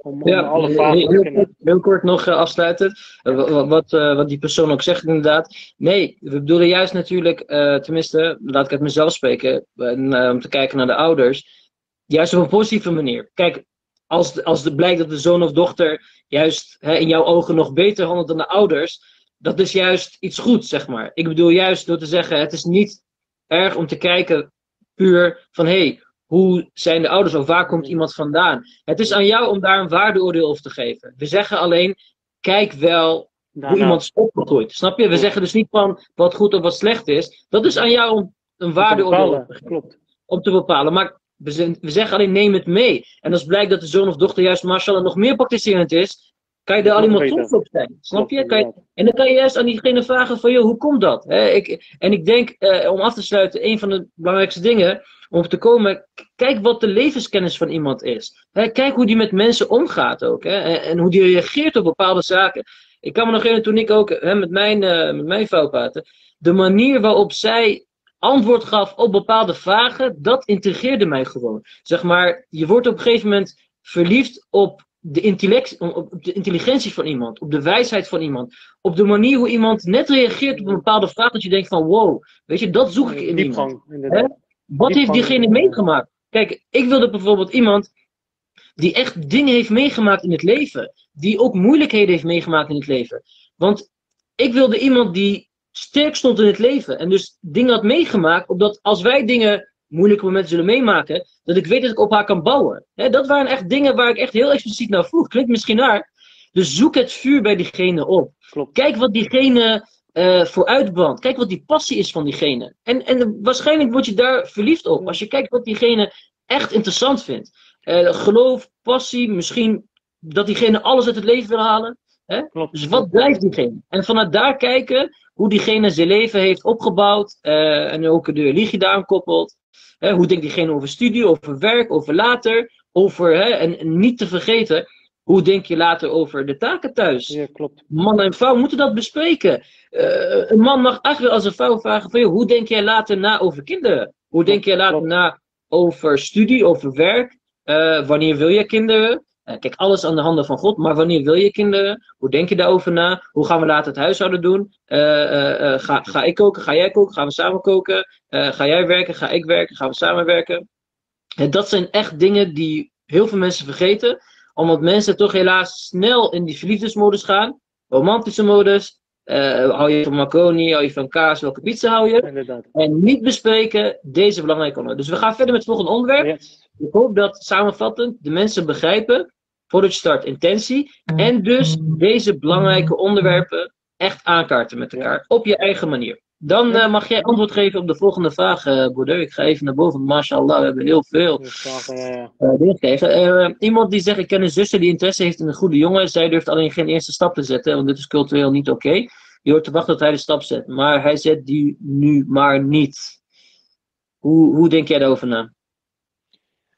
S2: Om, om
S1: Ja,
S2: alle
S1: heel, kort, heel kort nog eh, afsluiten. Eh, wa- wa- wat, eh, wat die persoon ook zegt inderdaad. Nee, we bedoelen juist natuurlijk, tenminste, laat ik uit mezelf spreken, en, om te kijken naar de ouders. Juist op een positieve manier. Kijk, als, als het blijkt dat de zoon of dochter juist hè, in jouw ogen nog beter handelt dan de ouders, dat is juist iets goeds, zeg maar. Ik bedoel juist door te zeggen, het is niet erg om te kijken puur van, hé, hey, hoe zijn de ouders of waar komt iemand vandaan? Het is aan jou om daar een waardeoordeel over te geven. We zeggen alleen, kijk wel hoe iemand is opgegroeid. Snap je? We zeggen dus niet van wat goed of wat slecht is. Dat is aan jou om een waardeoordeel over te geven
S2: Klopt.
S1: om te bepalen. Maar we, zeggen alleen neem het mee. En als blijkt dat de zoon of dochter juist mashallah nog meer praktiserend is, kan je maar
S2: beter.
S1: trots op zijn. Snap je? Kan je?
S2: inderdaad.
S1: En dan kan je juist aan diegene vragen van, joh, hoe komt dat? Ik, en ik denk, eh, om af te sluiten, een van de belangrijkste dingen om te komen, kijk wat de levenskennis van iemand is. Hè, kijk hoe die met mensen omgaat ook. Hè, en, hoe die reageert op bepaalde zaken. Ik kan me nog herinneren toen ik ook hè, met mijn, eh met mijn vrouw praatte, de manier waarop zij antwoord gaf op bepaalde vragen, dat intrigeerde mij gewoon. Zeg maar, je wordt op een gegeven moment verliefd op de, intellect, op de intelligentie van iemand, op de wijsheid van iemand, op de manier hoe iemand net reageert op een bepaalde vraag, dat je denkt van wow, weet je, dat zoek ik in iemand.
S2: Diepgang, inderdaad.
S1: Wat heeft diegene meegemaakt? Kijk, ik wilde bijvoorbeeld iemand die echt dingen heeft meegemaakt in het leven, die ook moeilijkheden heeft meegemaakt in het leven. Want ik wilde iemand die sterk stond in het leven en dus dingen had meegemaakt, opdat als wij dingen, moeilijke momenten zullen meemaken, dat ik weet dat ik op haar kan bouwen. Dat waren echt dingen waar ik echt heel expliciet naar vroeg. Klinkt misschien naar. Dus zoek het vuur bij diegene op.
S2: Klopt.
S1: Kijk wat diegene eh vooruitbrandt. Kijk wat die passie is van diegene. En, en waarschijnlijk word je daar verliefd op. Als je kijkt wat diegene echt interessant vindt. Eh, geloof, passie, misschien dat diegene alles uit het leven wil halen.
S2: Klopt.
S1: Dus wat drijft diegene? En vanuit daar kijken hoe diegene zijn leven heeft opgebouwd. eh, en ook de religie daaraan koppelt. Hè, hoe denkt diegene over studie, over werk, over later. Over, hè, en, en niet te vergeten, hoe denk je later over de taken thuis?
S2: Ja, klopt.
S1: Man en vrouw moeten dat bespreken. Eh, een man mag wel als een vrouw vragen van, hoe denk jij later na over kinderen? Hoe denk jij later
S2: Klopt.
S1: na over studie, over werk? Eh, wanneer wil je kinderen? Eh, kijk, alles aan de handen van God, maar wanneer wil je kinderen? Hoe denk je daarover na? Hoe gaan we later het huishouden doen? Ga, ga ik koken? Ga jij koken? Gaan we samen koken? Ga jij werken? Ga ik werken? Gaan we samen werken? En dat zijn echt dingen die heel veel mensen vergeten, omdat mensen toch helaas snel in die verliefdesmodus gaan, romantische modus. Eh, hou je van macaroni, hou je van kaas, welke pizza hou je?
S2: Inderdaad.
S1: En niet bespreken deze belangrijke onderwerpen. Dus we gaan verder met het volgende onderwerp.
S2: Yes.
S1: Ik hoop dat samenvattend de mensen begrijpen, voordat je start, intentie. En dus deze belangrijke onderwerpen echt aankaarten met elkaar, op je eigen manier. Dan eh, mag jij antwoord geven op de volgende vraag, broeder. Ik ga even naar boven. Mashallah, we hebben heel veel
S2: vragen,
S1: eh, gekregen. Eh, iemand die zegt, ik ken een zuster die interesse heeft in een goede jongen. Zij durft alleen geen eerste stap te zetten, want dit is cultureel niet oké. Je hoort te wachten tot hij de stap zet. Maar hij zet die nu maar niet. Hoe, hoe denk jij daarover na?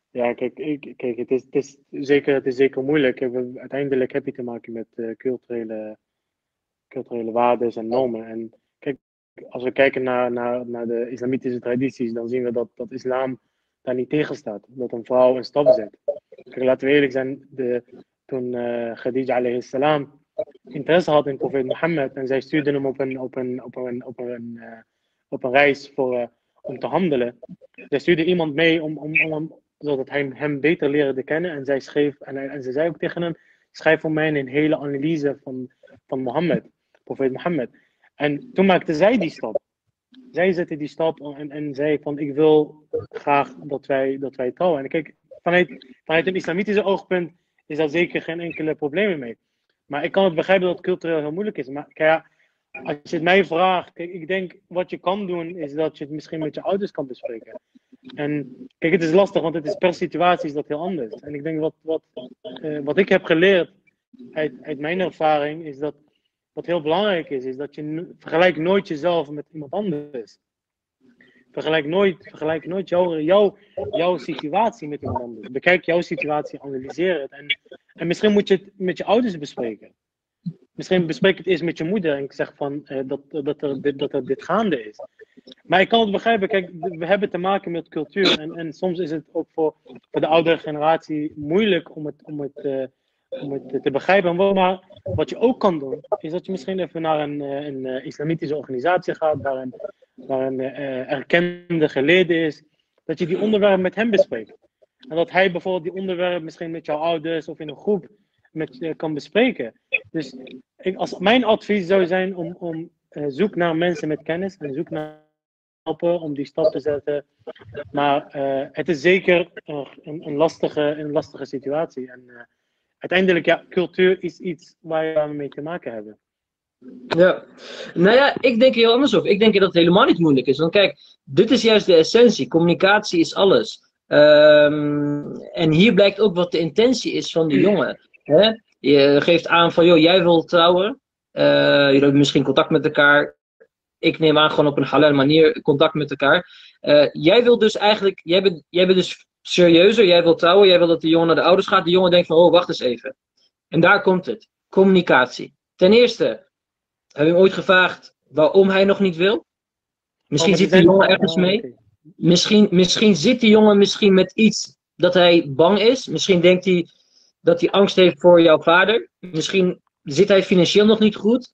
S2: Ja, kijk, ik, kijk het, is, het, is zeker, het is zeker moeilijk. Uiteindelijk heb je te maken met culturele, culturele waarden en normen. En als we kijken naar, naar, naar de islamitische tradities, dan zien we dat, dat islam daar niet tegen staat. Dat een vrouw een stap zet. Kijk, laten we eerlijk zijn, de, toen eh Khadija alayhi interesse had in profeet Mohammed en zij stuurde hem op een, reis om te handelen. Zij stuurde iemand mee om, om, zodat hij hem beter leerde kennen. En zij schreef, en ze zei ook tegen hem, schrijf voor mij een hele analyse van, van Mohammed, profeet Mohammed. En toen maakte zij die stap. Zij zette die stap en, zei van, ik wil graag dat wij, dat wij trouwen. En kijk, vanuit, vanuit een islamitische oogpunt is daar zeker geen enkele problemen mee. Maar ik kan het begrijpen dat het cultureel heel moeilijk is. Maar kijk, als je het mij vraagt, kijk, ik denk wat je kan doen, is dat je het misschien met je ouders kan bespreken. En kijk, het is lastig, want het is per situatie is dat heel anders. En ik denk wat, wat, eh, wat ik heb geleerd uit, uit mijn ervaring, is dat wat heel belangrijk is, is dat je vergelijk nooit jezelf met iemand anders. Vergelijk nooit, vergelijk nooit jouw, jouw, jouw situatie met iemand anders. Bekijk jouw situatie, analyseer het. En, en misschien moet je het met je ouders bespreken. Misschien bespreek het eerst met je moeder en zeg van eh, dat, dat, er, dit- dat er dit gaande is. Maar ik kan het begrijpen, kijk, we hebben te maken met cultuur. En, en soms is het ook voor, voor de oudere generatie moeilijk om het, om het, uh, om het te begrijpen. Maar wat je ook kan doen, is dat je misschien even naar een, eh, een, een islamitische organisatie gaat, waar een, uh, erkende geleden is, dat je die onderwerpen met hem bespreekt. En dat hij bijvoorbeeld die onderwerpen misschien met jouw ouders of in een groep met, kan bespreken. Dus ik, als mijn advies zou zijn om, om zoek naar mensen met kennis en zoek naar helpen om die stap te zetten. Maar het is zeker een, een, lastige, een lastige situatie. En uiteindelijk, ja, cultuur is iets waar we mee te maken hebben.
S1: Ja, nou ja, ik denk heel anders over. Ik denk dat het helemaal niet moeilijk is. Want kijk, dit is juist de essentie. Communicatie is alles. Um, en hier blijkt ook wat de intentie is van de jongen. Hè? Je geeft aan van, joh, jij wilt trouwen. Uh, je hebt misschien contact met elkaar ik neem aan gewoon op een halal manier contact met elkaar. Uh, jij wil dus eigenlijk, jij bent, jij bent dus serieuzer, jij wil trouwen, jij wil dat de jongen naar de ouders gaat. De jongen denkt van, oh, wacht eens even. En daar komt het. Communicatie. Ten eerste, heb je hem ooit gevraagd waarom hij nog niet wil? Misschien oh, zit die jongen ergens mee. Misschien, misschien zit die jongen misschien met iets dat hij bang is. Misschien denkt hij dat hij angst heeft voor jouw vader. Misschien zit hij financieel nog niet goed.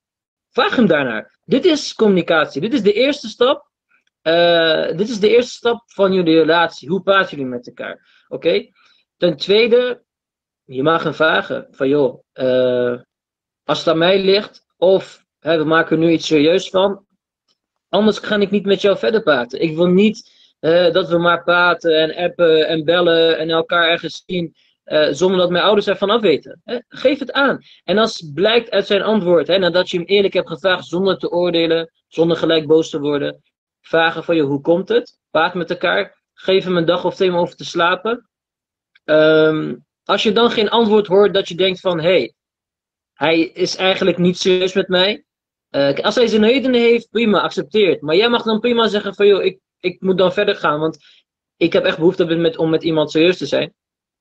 S1: Vraag hem daarnaar. Dit is communicatie. Dit is de eerste stap. Uh, dit is de eerste stap van jullie relatie. Hoe praten jullie met elkaar? Oké. Ten tweede, je mag hem vragen van joh, uh, als het aan mij ligt, of we maken er nu iets serieus van, anders ga ik niet met jou verder praten. Ik wil niet uh, dat we maar praten en appen en bellen en elkaar ergens zien. Zonder dat mijn ouders ervan af weten. Hè? Geef het aan. En als blijkt uit zijn antwoord, nadat je hem eerlijk hebt gevraagd zonder te oordelen, zonder gelijk boos te worden, vragen van je hoe komt het? Praat met elkaar. Geef hem een dag of twee om over te slapen. Um, als je dan geen antwoord hoort dat je denkt van hé, hey, hij is eigenlijk niet serieus met mij. Uh, als hij zijn redenen heeft, prima, accepteert. Maar jij mag dan prima zeggen van joh, ik, ik moet dan verder gaan, want ik heb echt behoefte om met iemand serieus te zijn.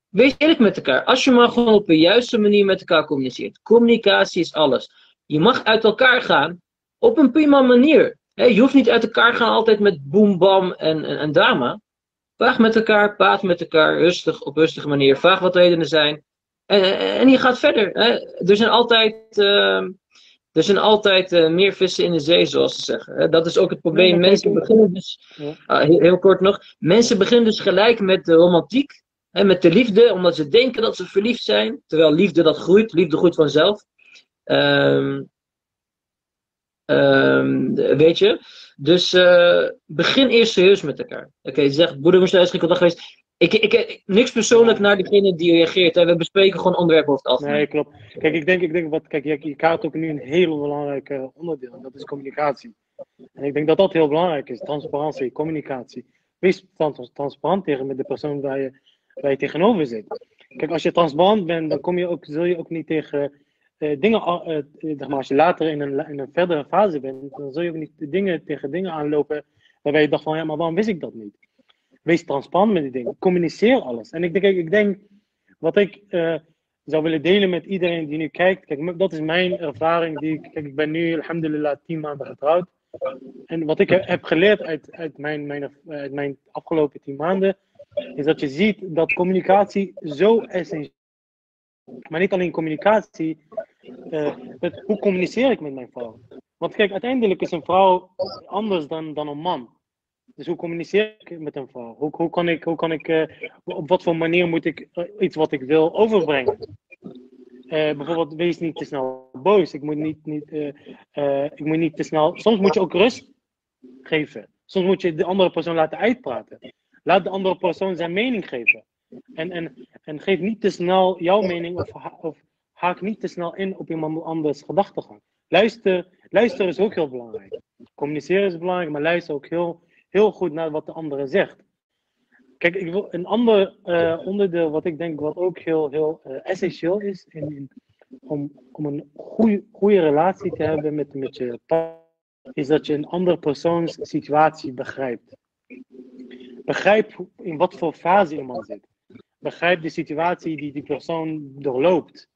S1: Wees eerlijk met elkaar. Als je maar gewoon op de juiste manier met elkaar communiceert. Communicatie is alles. Je mag uit elkaar gaan op een prima manier. Je hoeft niet uit elkaar gaan altijd met boem, bam en, en, en drama. Vraag met elkaar, praat met elkaar, rustig, op rustige manier. Vraag wat redenen zijn. En, en je gaat verder. Er zijn altijd, uh, er zijn altijd uh, meer vissen in de zee, zoals ze zeggen. Dat is ook het probleem. Mensen beginnen dus, uh, heel, heel, kort nog, mensen beginnen dus gelijk met de romantiek. En met de liefde, omdat ze denken dat ze verliefd zijn. Terwijl liefde dat groeit, liefde groeit vanzelf. Um, um, weet je? Dus uh, begin eerst serieus met elkaar. Oké, okay, zegt, broeder moest is geen contact geweest. Ik, ik, ik, niks persoonlijk naar degene die reageert. Hè. We bespreken gewoon onderwerpen over het.
S2: Nee, klopt. Kijk, ik denk, ik denk wat, kijk, je, kaart ook nu een heel belangrijk uh, onderdeel. En dat is communicatie. En ik denk dat dat heel belangrijk is. Transparantie, communicatie. Wees transparant tegen met de persoon waar je waar je tegenover zit. Kijk, als je transparant bent, dan kom je ook, zul je ook niet tegen uh, dingen, uh, zeg maar, als je later in een, in een verdere fase bent, dan zul je ook niet dingen, tegen dingen aanlopen waarbij je dacht van, ja, maar waarom wist ik dat niet? Wees transparant met die dingen. Communiceer alles. En ik denk, ik denk wat ik zou willen delen met iedereen die nu kijkt, kijk, dat is mijn ervaring. Die, ik ben nu, alhamdulillah, tien maanden getrouwd. En wat ik heb geleerd uit, uit, mijn, mijn, uit mijn afgelopen tien maanden, is dat je ziet dat communicatie zo essentieel. Maar niet alleen communicatie, uh, hoe communiceer ik met mijn vrouw? Want kijk, uiteindelijk is een vrouw anders dan, dan een man. Dus hoe communiceer ik met een vrouw? Hoe, hoe kan ik, hoe kan ik uh, op wat voor manier moet ik uh, iets wat ik wil overbrengen? bijvoorbeeld, wees niet te snel boos. Ik moet niet, niet, ik moet niet te snel. Soms moet je ook rust geven. Soms moet je de andere persoon laten uitpraten. Laat de andere persoon zijn mening geven. En, en, en geef niet te snel jouw mening of, of haak niet te snel in op iemand anders gedachtegang. Luister, luister is ook heel belangrijk. Communiceren is belangrijk, maar luister ook heel, heel goed naar wat de andere zegt. Kijk, ik wil, een ander uh, onderdeel wat ik denk wat ook heel, heel uh, essentieel is in, in, om, om een goede relatie te hebben met, met je partner, is dat je een andere persoons situatie begrijpt. Begrijp in wat voor fase iemand zit. Begrijp de situatie die die persoon doorloopt.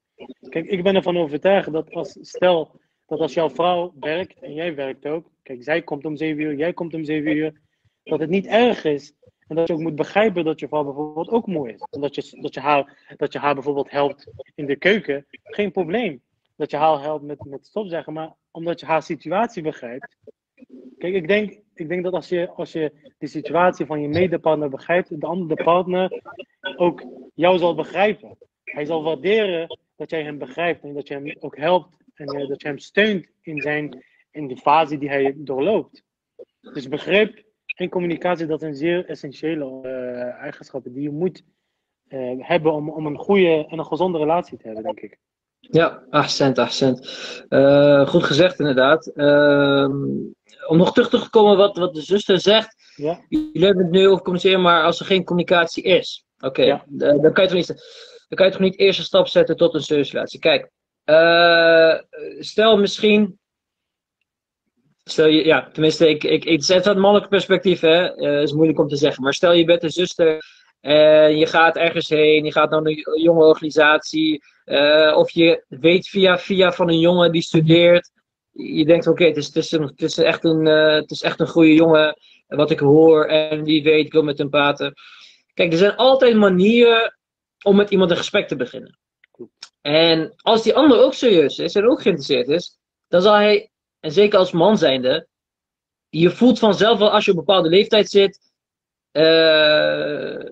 S2: Kijk, ik ben ervan overtuigd dat als stel dat als jouw vrouw werkt en jij werkt ook, kijk, zij komt om 7 uur, jij komt om 7 uur, dat het niet erg is. En dat je ook moet begrijpen dat je vrouw bijvoorbeeld ook mooi is. Dat je, dat je, haar, dat je haar bijvoorbeeld helpt in de keuken, geen probleem. Dat je haar helpt met, met stofzeggen, maar omdat je haar situatie begrijpt. Kijk, ik denk, ik denk dat als je, als je de situatie van je medepartner begrijpt, de andere partner ook jou zal begrijpen. Hij zal waarderen dat jij hem begrijpt en dat je hem ook helpt en eh, dat je hem steunt in, zijn, in de fase die hij doorloopt. Dus begrip en communicatie, dat zijn zeer essentiële eh, eigenschappen die je moet eh, hebben om, om een goede en een gezonde relatie te hebben, denk ik.
S1: Ja, accent, accent. Uh, goed gezegd inderdaad. Ehm, om nog terug te komen wat, wat de zuster zegt.
S2: Ja.
S1: Jullie hebben het nu over communiceren, maar als er geen communicatie is. Oké,
S2: Ja.
S1: dan, kan je toch niet, dan kan je toch niet eerst een stap zetten tot een serieuze Kijk, eh, stel misschien. Stel je, ja, tenminste, ik, ik, ik zet het mannelijk perspectief, hè. Eh, is moeilijk om te zeggen. Maar stel je bent een zuster en je gaat ergens heen, je gaat naar een jonge organisatie. Eh, of je weet via via van een jongen die studeert. Je denkt, oké, het, is, het, is echt een, eh, het is echt een goede jongen. Wat ik hoor en wie weet, ik wil met hem praten. Kijk, er zijn altijd manieren om met iemand een gesprek te beginnen. En als die ander ook serieus is en ook geïnteresseerd is, dan zal hij, en zeker als man zijnde, je voelt vanzelf wel als je op een bepaalde leeftijd zit, eh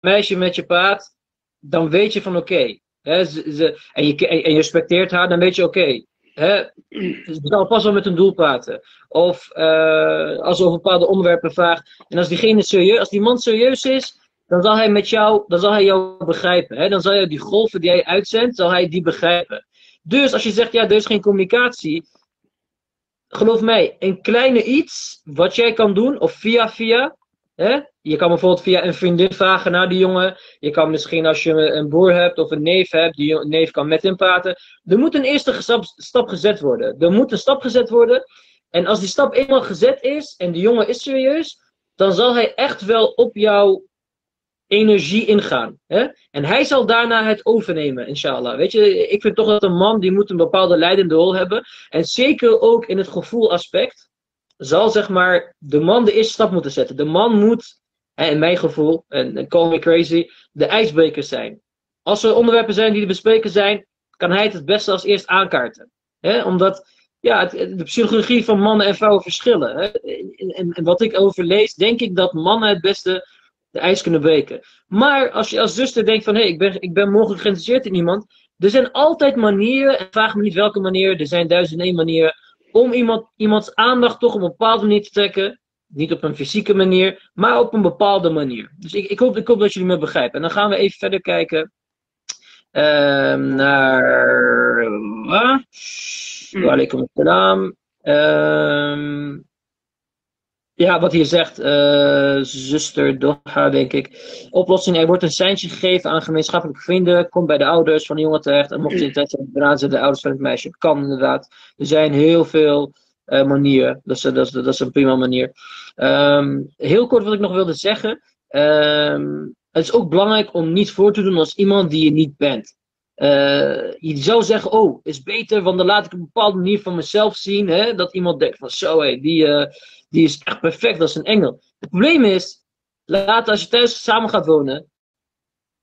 S1: meisje met je praat, dan weet je van oké. En, je, en je respecteert haar, dan weet je oké. hè, ze zal pas wel met een doel praten. Of eh, als ze over bepaalde onderwerpen vraagt. En als diegene serieus, als die man serieus is, dan zal hij met jou, dan zal hij jou begrijpen. Dan zal je die golven die hij uitzendt, zal hij die begrijpen. Dus als je zegt, ja, er is geen communicatie. Geloof mij, een kleine iets wat jij kan doen, of via via. Hè? Je kan bijvoorbeeld via een vriendin vragen naar die jongen. Je kan misschien als je een broer hebt of een neef hebt, die neef kan met hem praten. Er moet een eerste stap, gezet worden. Er moet een stap gezet worden. En als die stap eenmaal gezet is en die jongen is serieus, dan zal hij echt wel op jouw energie ingaan. Hè? En hij zal daarna het overnemen, inshallah. Weet je, ik vind toch dat een man die moet een bepaalde leidende rol hebben. En zeker ook in het gevoelaspect zal zeg maar de man de eerste stap moeten zetten. De man moet, in mijn gevoel, en, call me crazy, de ijsbreker zijn. Als er onderwerpen zijn die te bespreken zijn, kan hij het het beste als eerst aankaarten. Omdat ja, de psychologie van mannen en vrouwen verschillen. En, en, en wat ik overlees, denk ik dat mannen het beste de ijs kunnen breken. Maar als je als zuster denkt van, hé, hey, ik, ben, ik ben mogelijk geïnteresseerd in iemand. Er zijn altijd manieren, en vraag me niet welke manier, er zijn duizend en één manieren, om iemand, iemands aandacht toch op een bepaalde manier te trekken. Niet op een fysieke manier, maar op een bepaalde manier. Dus ik, ik, hoop, ik hoop dat jullie me begrijpen. En dan gaan we even verder kijken ehm, naar... Wat? Walaikum assalam. Ja, wat hier zegt, eh, zuster Doha, denk ik. Oplossing, er wordt een seintje gegeven aan gemeenschappelijke vrienden. Komt bij de ouders van de jongen terecht. En mocht je tijd zijn, benaderen ze de ouders van het meisje. Kan inderdaad. Er zijn heel veel eh, manieren. Dat is, dat, is, dat is een prima manier. Ehm, heel kort wat ik nog wilde zeggen. Ehm, het is ook belangrijk om niet voor te doen als iemand die je niet bent. Eh, je zou zeggen, oh, is beter, want dan laat ik een bepaalde manier van mezelf zien. Hè? Dat iemand denkt van, zo hé, die, die is echt perfect, dat is een engel. Het probleem is, later als je thuis samen gaat wonen,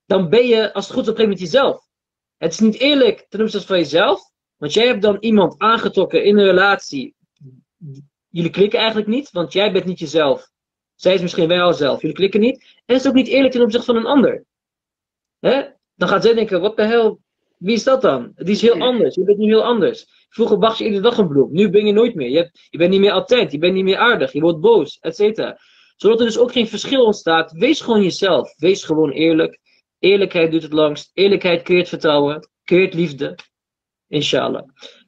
S1: dan ben je, als het goed is, op een moment jezelf. Het is niet eerlijk ten opzichte van jezelf, want jij hebt dan iemand aangetrokken in een relatie. Jullie klikken eigenlijk niet, want jij bent niet jezelf. Zij is misschien wel zelf. Jullie klikken niet. En het is ook niet eerlijk ten opzichte van een ander. Hè? Dan gaat zij denken, wat de hel, wie is dat dan? Die is heel anders. Je bent nu heel anders. Vroeger wacht je iedere dag een bloem. Nu ben je nooit meer. Je, hebt, je bent niet meer attent. Je bent niet meer aardig. Je wordt boos, et cetera. Zodat er dus ook geen verschil ontstaat. Wees gewoon jezelf. Wees gewoon eerlijk. Eerlijkheid doet het langst. Eerlijkheid creëert vertrouwen. Creëert liefde. Inshallah.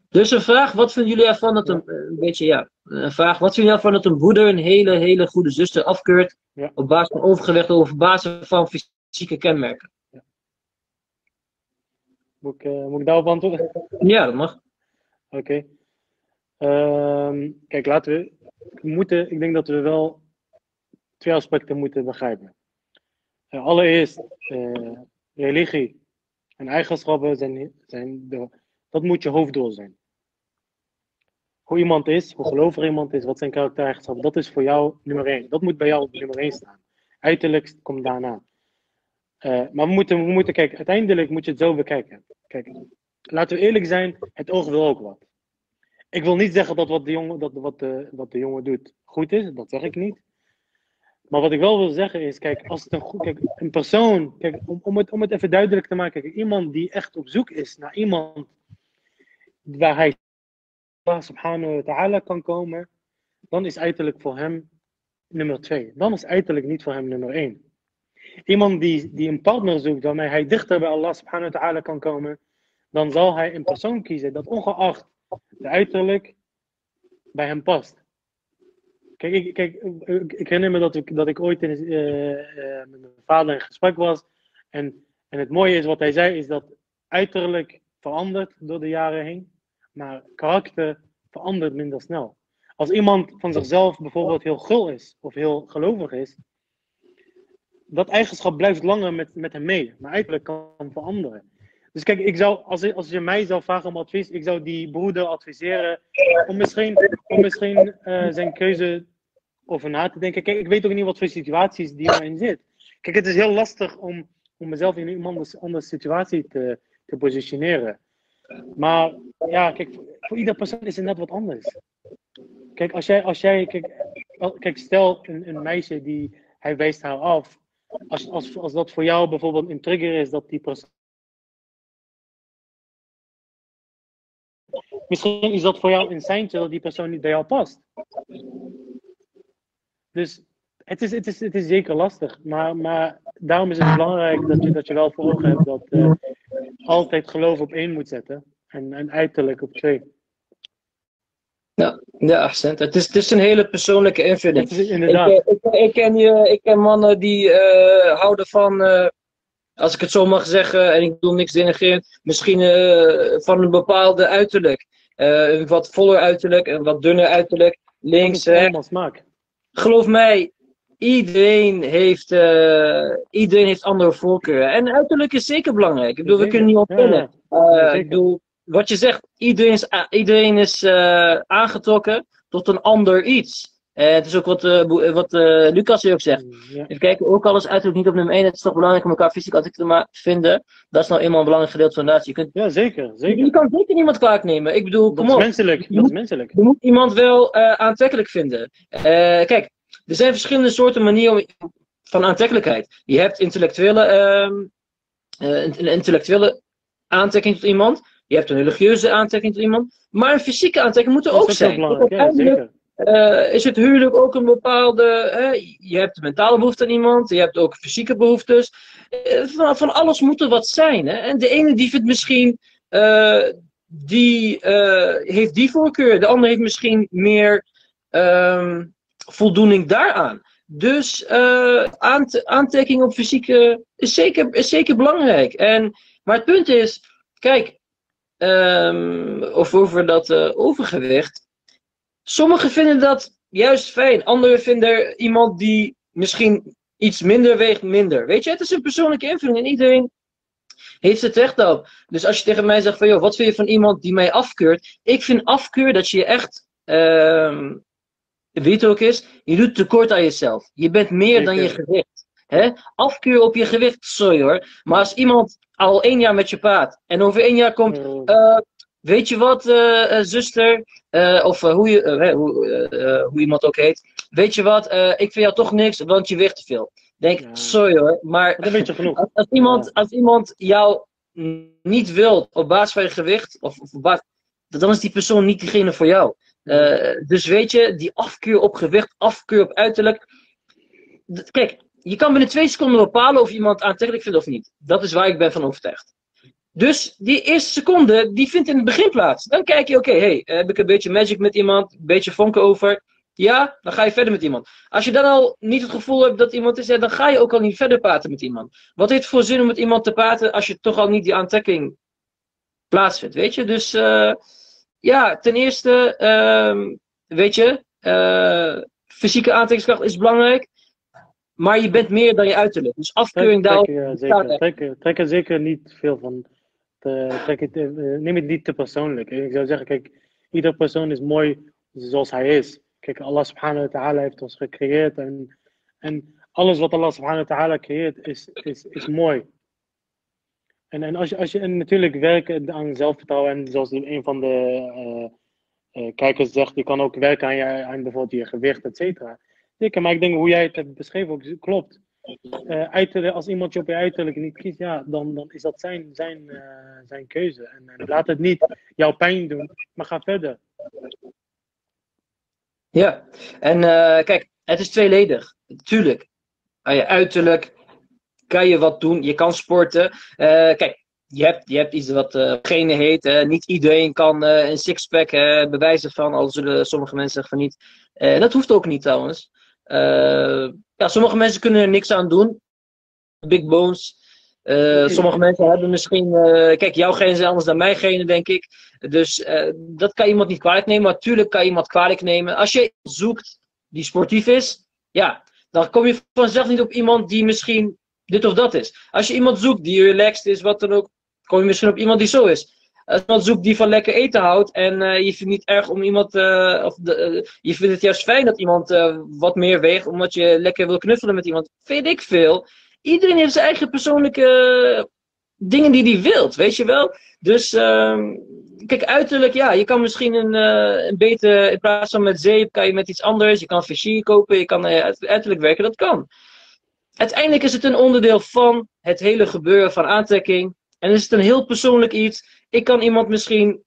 S1: Dus een vraag, wat vinden jullie ervan dat een, een beetje, ja, een vraag, wat vinden jullie ervan dat een broeder een hele, hele goede zuster afkeurt
S2: Ja.
S1: op basis van overgewicht of op basis van fysieke kenmerken?
S2: Moet ik, eh, moet ik daarop antwoorden?
S1: Ja, dat mag.
S2: Oké. Ehm, kijk, laten we. moeten, ik denk dat we wel twee aspecten moeten begrijpen. Eh, allereerst, eh, religie en eigenschappen zijn, zijn dat moet je hoofddoel zijn. hoe iemand is, hoe gelovig iemand is, wat zijn karaktereigenschappen, dat is voor jou nummer één. Dat moet bij jou op nummer één staan. Uiterlijk komt daarna. Eh, maar we moeten, we moeten kijken, uiteindelijk moet je het zo bekijken. Kijk, laten we eerlijk zijn, het oog wil ook wat. Ik wil niet zeggen dat wat de jongen, dat wat de, wat de jongen doet goed is, dat zeg ik niet. Maar wat ik wel wil zeggen is, kijk, als het een, goed, kijk, een persoon, kijk, om, om, het, om het even duidelijk te maken, kijk, iemand die echt op zoek is naar iemand waar hij Allah subhanahu wa ta'ala kan komen, dan is uiterlijk voor hem nummer twee. Dan is uiterlijk niet voor hem nummer één. Iemand die, die een partner zoekt waarmee hij dichter bij Allah subhanahu wa ta'ala kan komen, dan zal hij een persoon kiezen dat ongeacht de uiterlijk bij hem past. Kijk, ik, kijk, ik, herinner me dat ik, dat ik ooit in, uh, uh, met mijn vader in gesprek was. En, en het mooie is wat hij zei, is dat uiterlijk verandert door de jaren heen. Maar karakter verandert minder snel. Als iemand van zichzelf bijvoorbeeld heel gul is of heel gelovig is, dat eigenschap blijft langer met, met hem mee, maar eigenlijk kan veranderen. Dus kijk, ik zou, als, als je mij zou vragen om advies, ik zou die broeder adviseren om misschien, om misschien uh, zijn keuze over na te denken. Kijk, ik weet ook niet wat voor situaties die erin zit. Kijk, het is heel lastig om, om mezelf in een andere, situatie te, te positioneren. Maar ja, kijk, voor ieder persoon is het net wat anders. Kijk, als jij, als jij kijk, kijk stel een, een meisje die, hij wijst haar af. Als, als, als dat voor jou bijvoorbeeld een trigger is dat die persoon. Misschien is dat voor jou een seintje dat die persoon niet bij jou past. Dus het is, het is, het is zeker lastig. Maar, maar daarom is het belangrijk dat je, dat je wel voor ogen hebt dat uh, altijd geloof op één moet zetten. En, en uiterlijk op twee.
S1: Ja, ja accent. Het is, het is een hele persoonlijke invulling.
S2: Inderdaad.
S1: Ik, ik, ik, ken je, ik ken mannen die uh, houden van, uh, als ik het zo mag zeggen, en ik bedoel niks denigreren, misschien uh, van een bepaalde uiterlijk. Een wat voller uiterlijk, een wat dunner uiterlijk, links, rechts.
S2: smaak.
S1: Geloof mij, iedereen heeft, iedereen heeft andere voorkeuren. En uiterlijk is zeker belangrijk. Ik bedoel, we kunnen niet ontkennen. Ik bedoel, wat je zegt, iedereen is, iedereen is aangetrokken tot een ander iets. Uh, het is ook wat, uh, wat Lucas hier ook zegt.
S2: Ja.
S1: Even kijken, ook al is uiterlijk niet op nummer 1, het is toch belangrijk om elkaar fysiek te vinden. Dat is nou eenmaal een belangrijk gedeelte van de natie. Je, kunt,
S2: ja, zeker. zeker.
S1: je kan zeker niemand kwalijk nemen. Ik bedoel,
S2: Dat
S1: kom
S2: is
S1: op.
S2: menselijk. Dat is menselijk.
S1: Je moet iemand wel aantrekkelijk vinden. kijk, er zijn verschillende soorten manieren van aantrekkelijkheid. Je hebt intellectuele, een intellectuele aantrekking tot iemand. Je hebt een religieuze aantrekking tot iemand. Maar een fysieke aantrekking moet er
S2: Dat
S1: ook
S2: is ook
S1: zijn.
S2: belangrijk. Ja, zeker.
S1: Uh, is het huwelijk ook een bepaalde. Je hebt mentale behoefte aan iemand, je hebt ook fysieke behoeftes. Uh, van, van, alles moet er wat zijn. Hè? En de ene die vindt misschien. die heeft die voorkeur, de ander heeft misschien meer um, voldoening daaraan. Dus aant aantekening op fysieke is zeker, is zeker belangrijk. En, maar het punt is, kijk, um, of over dat overgewicht. Sommigen vinden dat juist fijn. Anderen vinden iemand die misschien iets minder weegt, minder. Weet je, het is een persoonlijke invulling en iedereen heeft het recht op. Dus als je tegen mij zegt van, joh, wat vind je van iemand die mij afkeurt? Ik vind afkeur dat je echt, um, wie het ook is, je doet tekort aan jezelf. Je bent meer
S2: Zeker.
S1: dan je gewicht. Hè? Afkeur op je gewicht, sorry hoor. Maar als iemand al één jaar met je praat en over één jaar komt, uh, weet je wat, uh, uh, zuster, of hoe, je, hoe, hoe iemand ook heet, weet je wat, ik vind jou toch niks, want je weegt te veel. Denk,
S2: Ja.
S1: sorry hoor, maar
S2: Dat weet je genoeg.
S1: als, als iemand,
S2: Ja.
S1: als iemand jou niet wil op basis van je gewicht, of, of op basis, dan is die persoon niet diegene voor jou. Uh, dus weet je, die afkeur op gewicht, afkeur op uiterlijk. Kijk, je kan binnen twee seconden bepalen of iemand aantrekkelijk vindt of niet. Dat is waar ik ben van overtuigd. Dus die eerste seconde, die vindt in het begin plaats. Dan kijk je, oké, hey, heb ik een beetje magic met iemand, een beetje vonken over. Ja, dan ga je verder met iemand. Als je dan al niet het gevoel hebt dat iemand is, dan ga je ook al niet verder praten met iemand. Wat heeft het voor zin om met iemand te praten als je toch al niet die aantrekking plaatsvindt, weet je? Dus uh, ja, ten eerste, uh, weet je, uh, fysieke aantrekkingskracht is belangrijk. Maar je bent meer dan je uiterlijk. Dus afkeuring daarop.
S2: trek, trek, trek er zeker niet veel van. Trek het, uh, neem het niet te persoonlijk. Ik zou zeggen, kijk, ieder persoon is mooi zoals hij is. Kijk, Allah subhanahu wa ta'ala heeft ons gecreëerd en, en alles wat Allah subhanahu wa ta'ala creëert is, is, is mooi. En, en, als je, als je en natuurlijk werken aan zelfvertrouwen en zoals een van de kijkers zegt, je kan ook werken aan, je, aan bijvoorbeeld je gewicht, et cetera. Maar ik denk hoe jij het hebt beschreven ook klopt. Uh, als iemand je op je uiterlijk niet kiest, ja, dan, dan is dat zijn, zijn, uh, zijn keuze. En, laat het niet jouw pijn doen, maar ga verder.
S1: Ja, en uh, kijk, het is tweeledig. Tuurlijk, aan je uiterlijk kan je wat doen, je kan sporten. kijk, je hebt, je hebt iets wat heet. niet iedereen kan een sixpack bewijzen van, al zullen sommige mensen zeggen van niet. dat hoeft ook niet trouwens. Ja, sommige mensen kunnen er niks aan doen. Big bones. sommige mensen hebben misschien. kijk, jouw genen zijn anders dan mijn genen, denk ik. Dus dat kan iemand niet kwalijk nemen. Maar natuurlijk kan iemand kwalijk nemen. Als je zoekt die sportief is, ja, dan kom je vanzelf niet op iemand die misschien dit of dat is. Als je iemand zoekt die relaxed is, wat dan ook, kom je misschien op iemand die zo is. Als iemand zoekt die van lekker eten houdt en uh, je vindt het niet erg om iemand, uh, of uh, je vindt het juist fijn dat iemand wat meer weegt, omdat je lekker wil knuffelen met iemand, vind ik veel. Iedereen heeft zijn eigen persoonlijke dingen die hij wilt, weet je wel. Dus ehm, kijk, uiterlijk, ja, je kan misschien een, een beter, in plaats van met zeep, kan je met iets anders, je kan Vichy kopen, je kan uiterlijk werken, dat kan. Uiteindelijk is het een onderdeel van het hele gebeuren van aantrekking. En is het een heel persoonlijk iets. Ik kan iemand misschien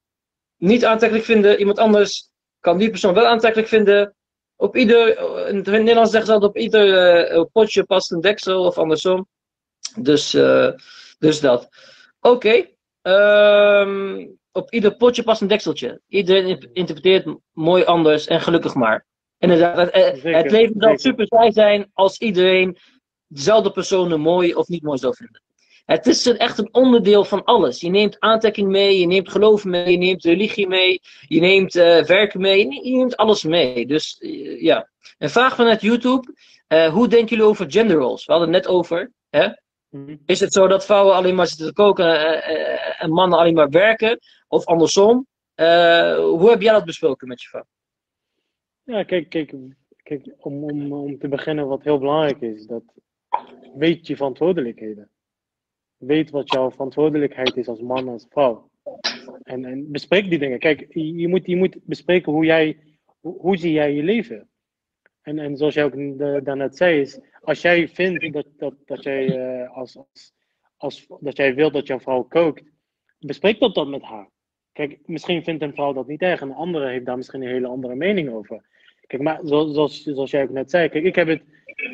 S1: niet aantrekkelijk vinden. Iemand anders kan die persoon wel aantrekkelijk vinden. Op ieder, in het Nederlands zeggen ze altijd op ieder uh, potje past een deksel of andersom. Dus, uh, dus dat. Oké. Okay. Um, op ieder potje past een dekseltje. Iedereen interpreteert mooi anders en gelukkig maar. Inderdaad, het, het leven zal super saai zijn als iedereen dezelfde personen mooi of niet mooi zou vinden. Het is een, echt een onderdeel van alles. Je neemt aantrekking mee, je neemt geloof mee, je neemt religie mee, je neemt uh, werken mee, je neemt alles mee. Dus uh, ja. Een vraag vanuit YouTube. Uh, hoe denken jullie over gender roles? We hadden het net over. Hè?
S2: Mhm.
S1: Is het zo dat vrouwen alleen maar zitten te koken en mannen alleen maar werken? Of andersom? hoe heb jij dat besproken met je vrouw?
S2: Ja, kijk, kijk, kijk om, om, om te beginnen, wat heel belangrijk is, dat weet je verantwoordelijkheden weet wat jouw verantwoordelijkheid is als man, als vrouw. En, en bespreek die dingen. Kijk, je moet, je moet bespreken hoe jij, hoe, zie jij je leven. En, en zoals jij ook daarnet zei, is als jij vindt dat, dat, dat jij uh, als, als, als, dat jij wilt dat jouw vrouw kookt, bespreek dat dan met haar. Kijk, misschien vindt een vrouw dat niet erg en een andere heeft daar misschien een hele andere mening over. Kijk, maar zoals, zoals jij ook net zei, kijk, ik heb het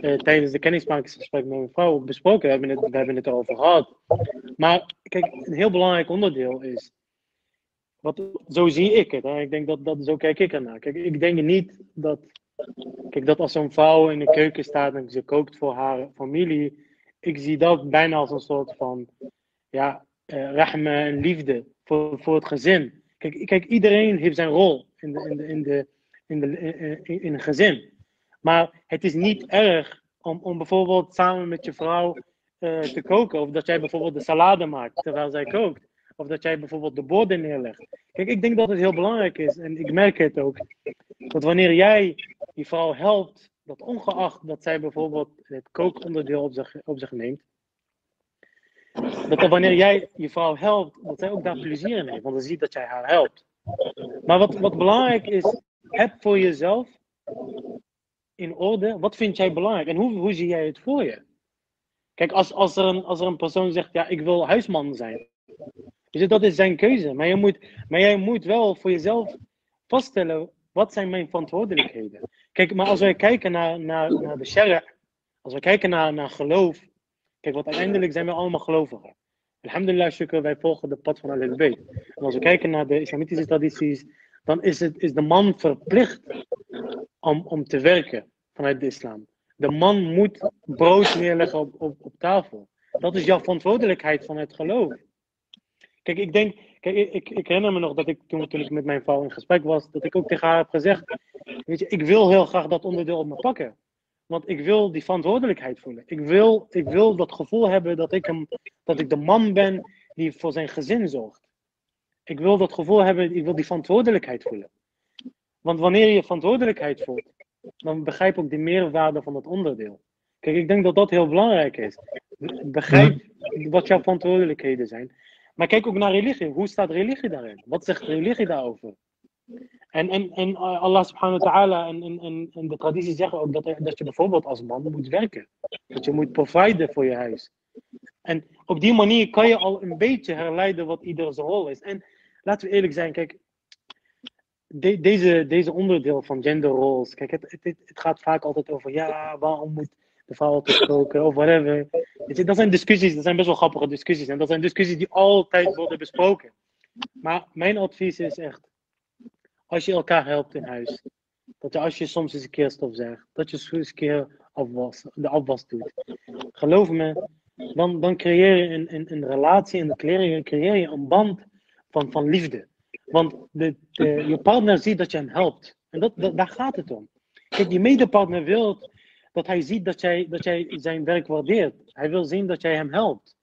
S2: uh, tijdens de kennismakingsgesprek met mijn vrouw besproken. We hebben, het, we hebben het erover gehad. Maar kijk, een heel belangrijk onderdeel is. Wat, zo zie ik het. Hè? Ik denk dat, dat zo kijk ik ernaar. Kijk, ik denk niet dat. Kijk, dat als een vrouw in de keuken staat en ze kookt voor haar familie. Ik zie dat bijna als een soort van. Ja, uh, rahme en liefde voor, voor het gezin. Kijk, kijk, iedereen heeft zijn rol in, de, in, de, in, de, in, de, in een gezin. Maar het is niet erg om, om bijvoorbeeld samen met je vrouw uh, te koken. Of dat jij bijvoorbeeld de salade maakt terwijl zij kookt. Of dat jij bijvoorbeeld de borden neerlegt. Kijk, ik denk dat het heel belangrijk is. En ik merk het ook. Dat wanneer jij die vrouw helpt. Dat ongeacht dat zij bijvoorbeeld het kookonderdeel op zich, op zich neemt. Dat wanneer jij je vrouw helpt, dat zij ook daar plezier in heeft. Want dan ziet dat jij haar helpt. Maar wat, wat belangrijk is, heb voor jezelf in orde? Wat vind jij belangrijk? En hoe, hoe zie jij het voor je? Kijk, als, als, er een, als er een persoon zegt, ja, ik wil huisman zijn. Dus dat is zijn keuze. Maar, je moet, maar jij moet wel voor jezelf vaststellen, wat zijn mijn verantwoordelijkheden? Kijk, maar als wij kijken naar, naar, naar de shara, als we kijken naar, naar geloof. Kijk, want uiteindelijk zijn we allemaal gelovigen. Alhamdulillah, shukr, wij volgen de pad van al En als we kijken naar de islamitische tradities, dan is, het, is de man verplicht om, om te werken vanuit de islam. De man moet brood neerleggen op, op, op tafel. Dat is jouw verantwoordelijkheid van het geloof. Kijk, ik denk, kijk, ik, ik herinner me nog dat ik toen, toen ik met mijn vrouw in gesprek was, dat ik ook tegen haar heb gezegd, weet je, ik wil heel graag dat onderdeel op me pakken. Want ik wil die verantwoordelijkheid voelen. Ik wil, ik wil dat gevoel hebben dat ik, een, dat ik de man ben die voor zijn gezin zorgt. ik wil dat gevoel hebben, ik wil die verantwoordelijkheid voelen. Want wanneer je verantwoordelijkheid voelt, dan begrijp ook de meerwaarde van het onderdeel. Kijk, ik denk dat dat heel belangrijk is. Begrijp wat jouw verantwoordelijkheden zijn. Maar kijk ook naar religie. Hoe staat religie daarin? Wat zegt religie daarover? En, en, en Allah subhanahu wa ta'ala en, en, en de traditie zeggen ook dat, er, dat je bijvoorbeeld als man moet werken. Dat je moet providen voor je huis. En op die manier kan je al een beetje herleiden wat iedere zijn rol is. En laten we eerlijk zijn, kijk, deze, deze onderdeel van gender roles, kijk, het, het, het gaat vaak altijd over, ja, waarom moet de vrouw altijd koken of whatever. dat zijn discussies, dat zijn best wel grappige discussies. En dat zijn discussies die altijd worden besproken. Maar mijn advies is echt, als je elkaar helpt in huis, dat je als je soms eens een keer stof zegt, dat je eens een keer afwas, de afwas doet. Geloof me, dan, dan creëer je een, een, een relatie en dan creëer je, creëer je een band van, van liefde. Want je partner ziet dat je hem helpt. En dat, daar gaat het om. Kijk, je medepartner wil dat hij ziet dat jij, dat jij zijn werk waardeert. Hij wil zien dat jij hem helpt.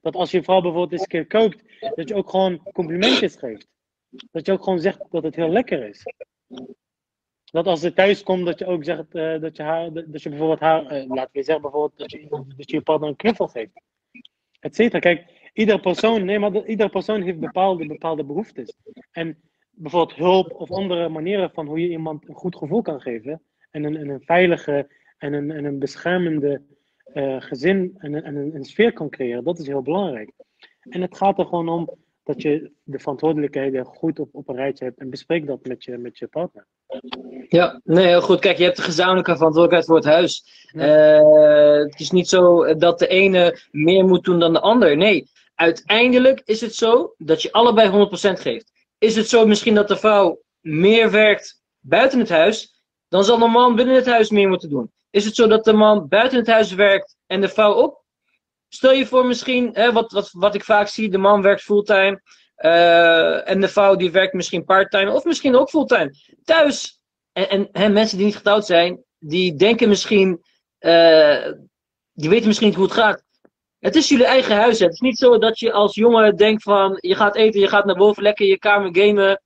S2: Dat als je vrouw bijvoorbeeld eens een keer kookt, dat je ook gewoon complimentjes geeft. Dat je ook gewoon zegt dat het heel lekker is. Dat als ze thuis komt, dat je ook zegt uh, dat, je haar, dat je bijvoorbeeld haar, uh, laten we zeggen bijvoorbeeld, dat je, je partner een knuffel geeft. Etcetera. Kijk, ieder persoon, nee, maar ieder persoon heeft bepaalde, bepaalde behoeftes. En bijvoorbeeld hulp of andere manieren van hoe je iemand een goed gevoel kan geven. En een, een veilige en een, en een beschermende uh, gezin en, een, en een, een sfeer kan creëren. Dat is heel belangrijk. En het gaat er gewoon om dat je de verantwoordelijkheden goed op, op een rijtje hebt en bespreek dat met je, met je partner.
S1: Ja, nee, heel goed. Kijk, je hebt de gezamenlijke verantwoordelijkheid voor het huis. Uh, het is niet zo dat de ene meer moet doen dan de ander. Nee, uiteindelijk is het zo dat je allebei 100% geeft. Is het zo misschien dat de vrouw meer werkt buiten het huis, dan zal de man binnen het huis meer moeten doen. Is het zo dat de man buiten het huis werkt en de vrouw op? Stel je voor misschien, hè, wat, wat, wat ik vaak zie, de man werkt fulltime uh, en de vrouw die werkt misschien parttime of misschien ook fulltime. Thuis. En, en hè, mensen die niet getrouwd zijn, die denken misschien, uh, die weten misschien niet hoe het gaat. Het is jullie eigen huis. Hè. Het is niet zo dat je als jongen denkt van, je gaat eten, je gaat naar boven lekker in je kamer gamen.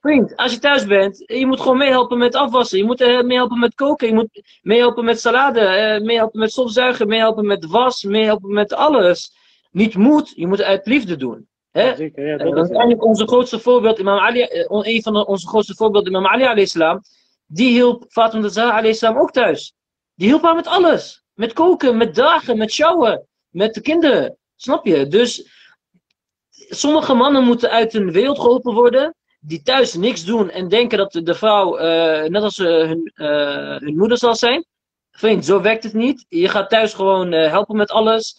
S1: Vriend, als je thuis bent, je moet gewoon meehelpen met afwassen. Je moet uh, meehelpen met koken. Je moet meehelpen met salade. Uh, meehelpen met stofzuigen. Meehelpen met was. Meehelpen met alles. Niet moet, je moet uit liefde doen. Hè? Ja, zeker, ja, dat, is eigenlijk onze grootste voorbeeld, Imam Ali, uh, een van onze grootste voorbeelden, Imam Ali alayhi Die hielp Fatima Zahra alayhi ook thuis. Die hielp haar met alles. Met koken, met dagen, met sjouwen. Met de kinderen. Snap je? Dus sommige mannen moeten uit hun wereld geholpen worden die thuis niks doen en denken dat de, vrouw uh, net als uh, hun, uh, hun moeder zal zijn. Vriend, zo werkt het niet. Je gaat thuis gewoon helpen met alles.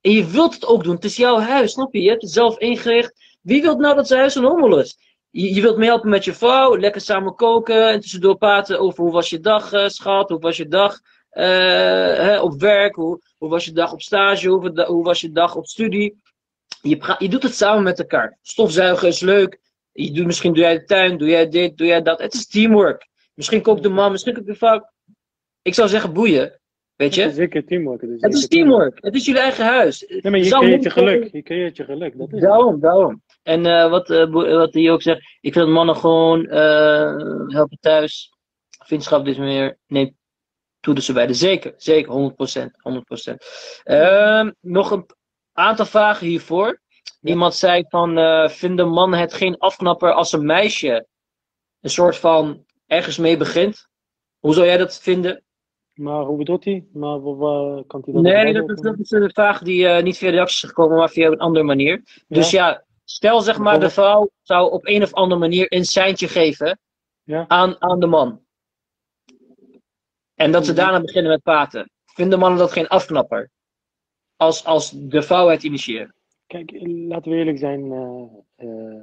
S1: En je wilt het ook doen. Het is jouw huis, snap je? Je hebt het zelf ingericht. Wie wil nou dat zijn huis een hommel is? Je, je wilt meehelpen met je vrouw, lekker samen koken en tussendoor praten over hoe was je dag, schat, hoe was je dag hè, op werk, hoe, hoe was je dag op stage, hoe, hoe was je dag op studie. Je, je doet het samen met elkaar. Stofzuigen is leuk. Je doet, misschien doe jij de tuin, doe jij dit, doe jij dat. Het is teamwork. Misschien kookt de man, misschien kookt de vrouw. Ik zou zeggen boeien. Weet je?
S2: Het is zeker teamwork.
S1: Het is, het is teamwork. Het is jullie eigen huis.
S2: Nee, maar je creëert je geluk. Je creëert je geluk. Dat is
S1: daarom, daarom. En uh, wat, uh, wat hij ook zegt, ik vind dat mannen gewoon uh, helpen thuis. Vriendschap is meer. Nee, toe dus bij de zeker. Zeker, 100%. 100%. Uh, nog een aantal vragen hiervoor. Iemand zei van, uh, vinden mannen het geen afknapper als een meisje een soort van ergens mee begint? Hoe zou jij dat vinden?
S2: Maar hoe bedoelt hij? Maar waar kan hij dat
S1: Nee, dat is, dat is een vraag die uh, niet via de reacties is gekomen, maar via een andere manier. Dus ja, stel zeg maar, de vrouw zou op een of andere manier een seintje geven ja. aan, aan de man. En dat ze daarna beginnen met praten. Vinden mannen dat geen afknapper? Als, als de vrouw het initieert.
S2: Kijk, laten we eerlijk zijn. Uh, uh,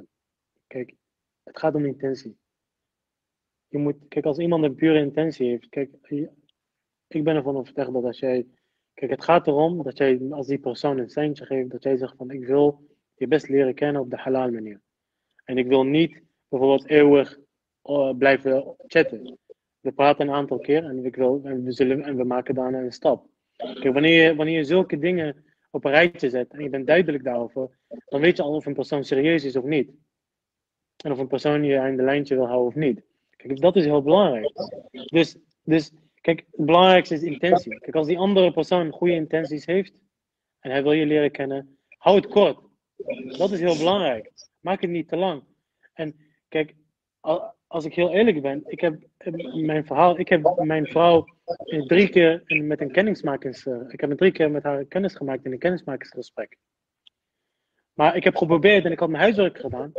S2: kijk, het gaat om intentie. Je moet, kijk, als iemand een pure intentie heeft, kijk, ik ben ervan overtuigd dat als jij, kijk, het gaat erom dat jij, als die persoon een seintje geeft, dat jij zegt van, ik wil je best leren kennen op de halal manier. En ik wil niet bijvoorbeeld eeuwig uh, blijven chatten. We praten een aantal keer en, ik wil, en, we, zullen, en we maken daarna een stap. Kijk, wanneer je, wanneer je zulke dingen op een rijtje zet en je bent duidelijk daarover, dan weet je al of een persoon serieus is of niet. En of een persoon je aan de lijntje wil houden of niet. Kijk, dat is heel belangrijk. Dus, dus kijk, het belangrijkste is intentie. Kijk, als die andere persoon goede intenties heeft en hij wil je leren kennen, hou het kort. Dat is heel belangrijk. Maak het niet te lang. En kijk, als ik heel eerlijk ben, ik heb mijn verhaal, ik heb mijn vrouw drie keer met een kennismakings, ik heb drie keer met haar kennis gemaakt in een kennismakingsgesprek. Maar ik heb geprobeerd en ik had mijn huiswerk gedaan.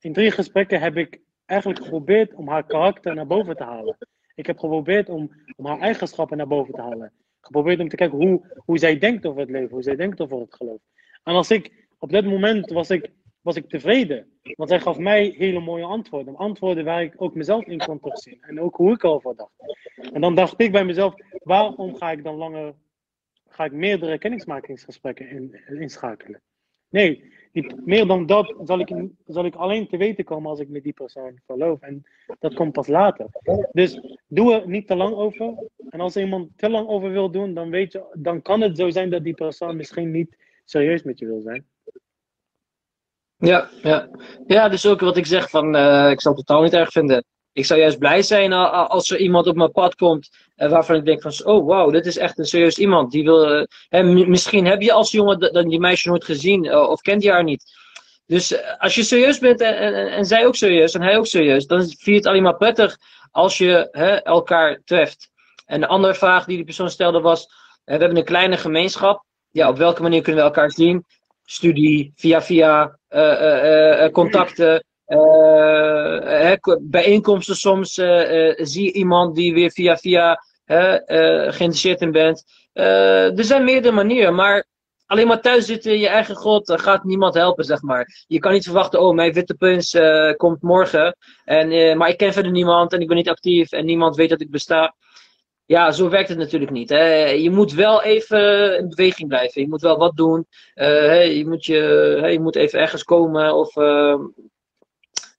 S2: In drie gesprekken heb ik eigenlijk geprobeerd om haar karakter naar boven te halen. Ik heb geprobeerd om, om haar eigenschappen naar boven te halen. Geprobeerd om te kijken hoe, hoe zij denkt over het leven, hoe zij denkt over het geloof. En als ik, op dat moment was ik, was ik tevreden. Want zij gaf mij hele mooie antwoorden. Antwoorden waar ik ook mezelf in kon terugzien. En ook hoe ik over dacht. En dan dacht ik bij mezelf, waarom ga ik dan langer, ga ik meerdere kennismakingsgesprekken in, inschakelen? Nee, meer dan dat zal ik, zal ik alleen te weten komen als ik met die persoon verloof. En dat komt pas later. Dus doe er niet te lang over. En als iemand te lang over wil doen, dan, weet je, dan kan het zo zijn dat die persoon misschien niet serieus met je wil zijn.
S1: Ja, ja. ja, dus ook wat ik zeg van, uh, ik zal het totaal niet erg vinden. Ik zou juist blij zijn als er iemand op mijn pad komt uh, waarvan ik denk van, oh wow, dit is echt een serieus iemand. Die wil, uh, hè, misschien heb je als jongen dan die meisje nooit gezien of kent je haar niet. Dus als je serieus bent en, en, en, zij ook serieus en hij ook serieus, dan vind je het alleen maar prettig als je hè, elkaar treft. En de andere vraag die die persoon stelde was, we hebben een kleine gemeenschap. Ja, op welke manier kunnen we elkaar zien? Studie, via via, contacten. Uh, bijeenkomsten soms zie je iemand die weer via via geïnteresseerd in bent. er zijn meerdere manieren, maar alleen maar thuis zitten in je eigen god gaat niemand helpen, zeg maar. Je kan niet verwachten, oh, mijn witte puns komt morgen, en, maar ik ken verder niemand en ik ben niet actief en niemand weet dat ik besta. Ja, zo werkt het natuurlijk niet. Hè. Je moet wel even in beweging blijven. Je moet wel wat doen. je, moet je, je moet even ergens komen of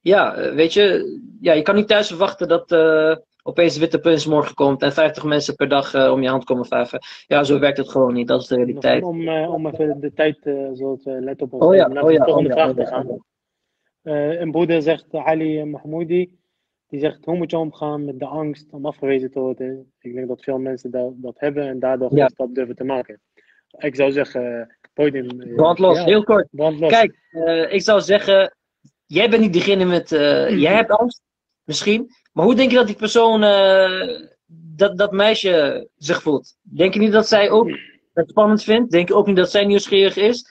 S1: ja, eh, weet je, ja, je kan niet thuis verwachten dat uh, opeens Witte Puns morgen komt en 50 mensen per dag uh, om je hand komen vijven. Ja, zo werkt het gewoon niet. Dat is de realiteit.
S2: Om, om even de tijd, uh, zoals we let op,
S1: oh, ja, oh, ja, volgende
S2: oh, vraag te gaan. een broeder zegt, Ali Mahmoudi, die zegt, hoe moet je omgaan met de angst om afgewezen te worden? Ik denk dat veel mensen dat, dat hebben en daardoor ja. stap durven te maken. Ik zou zeggen, podium.
S1: Brandlos, heel kort. Brandlos. Kijk, ik zou zeggen, jij bent niet degene met. Uh, jij hebt angst, misschien. Maar hoe denk je dat die persoon, uh, dat, dat meisje zich voelt? Denk je niet dat zij ook het spannend vindt? Denk je ook niet dat zij nieuwsgierig is?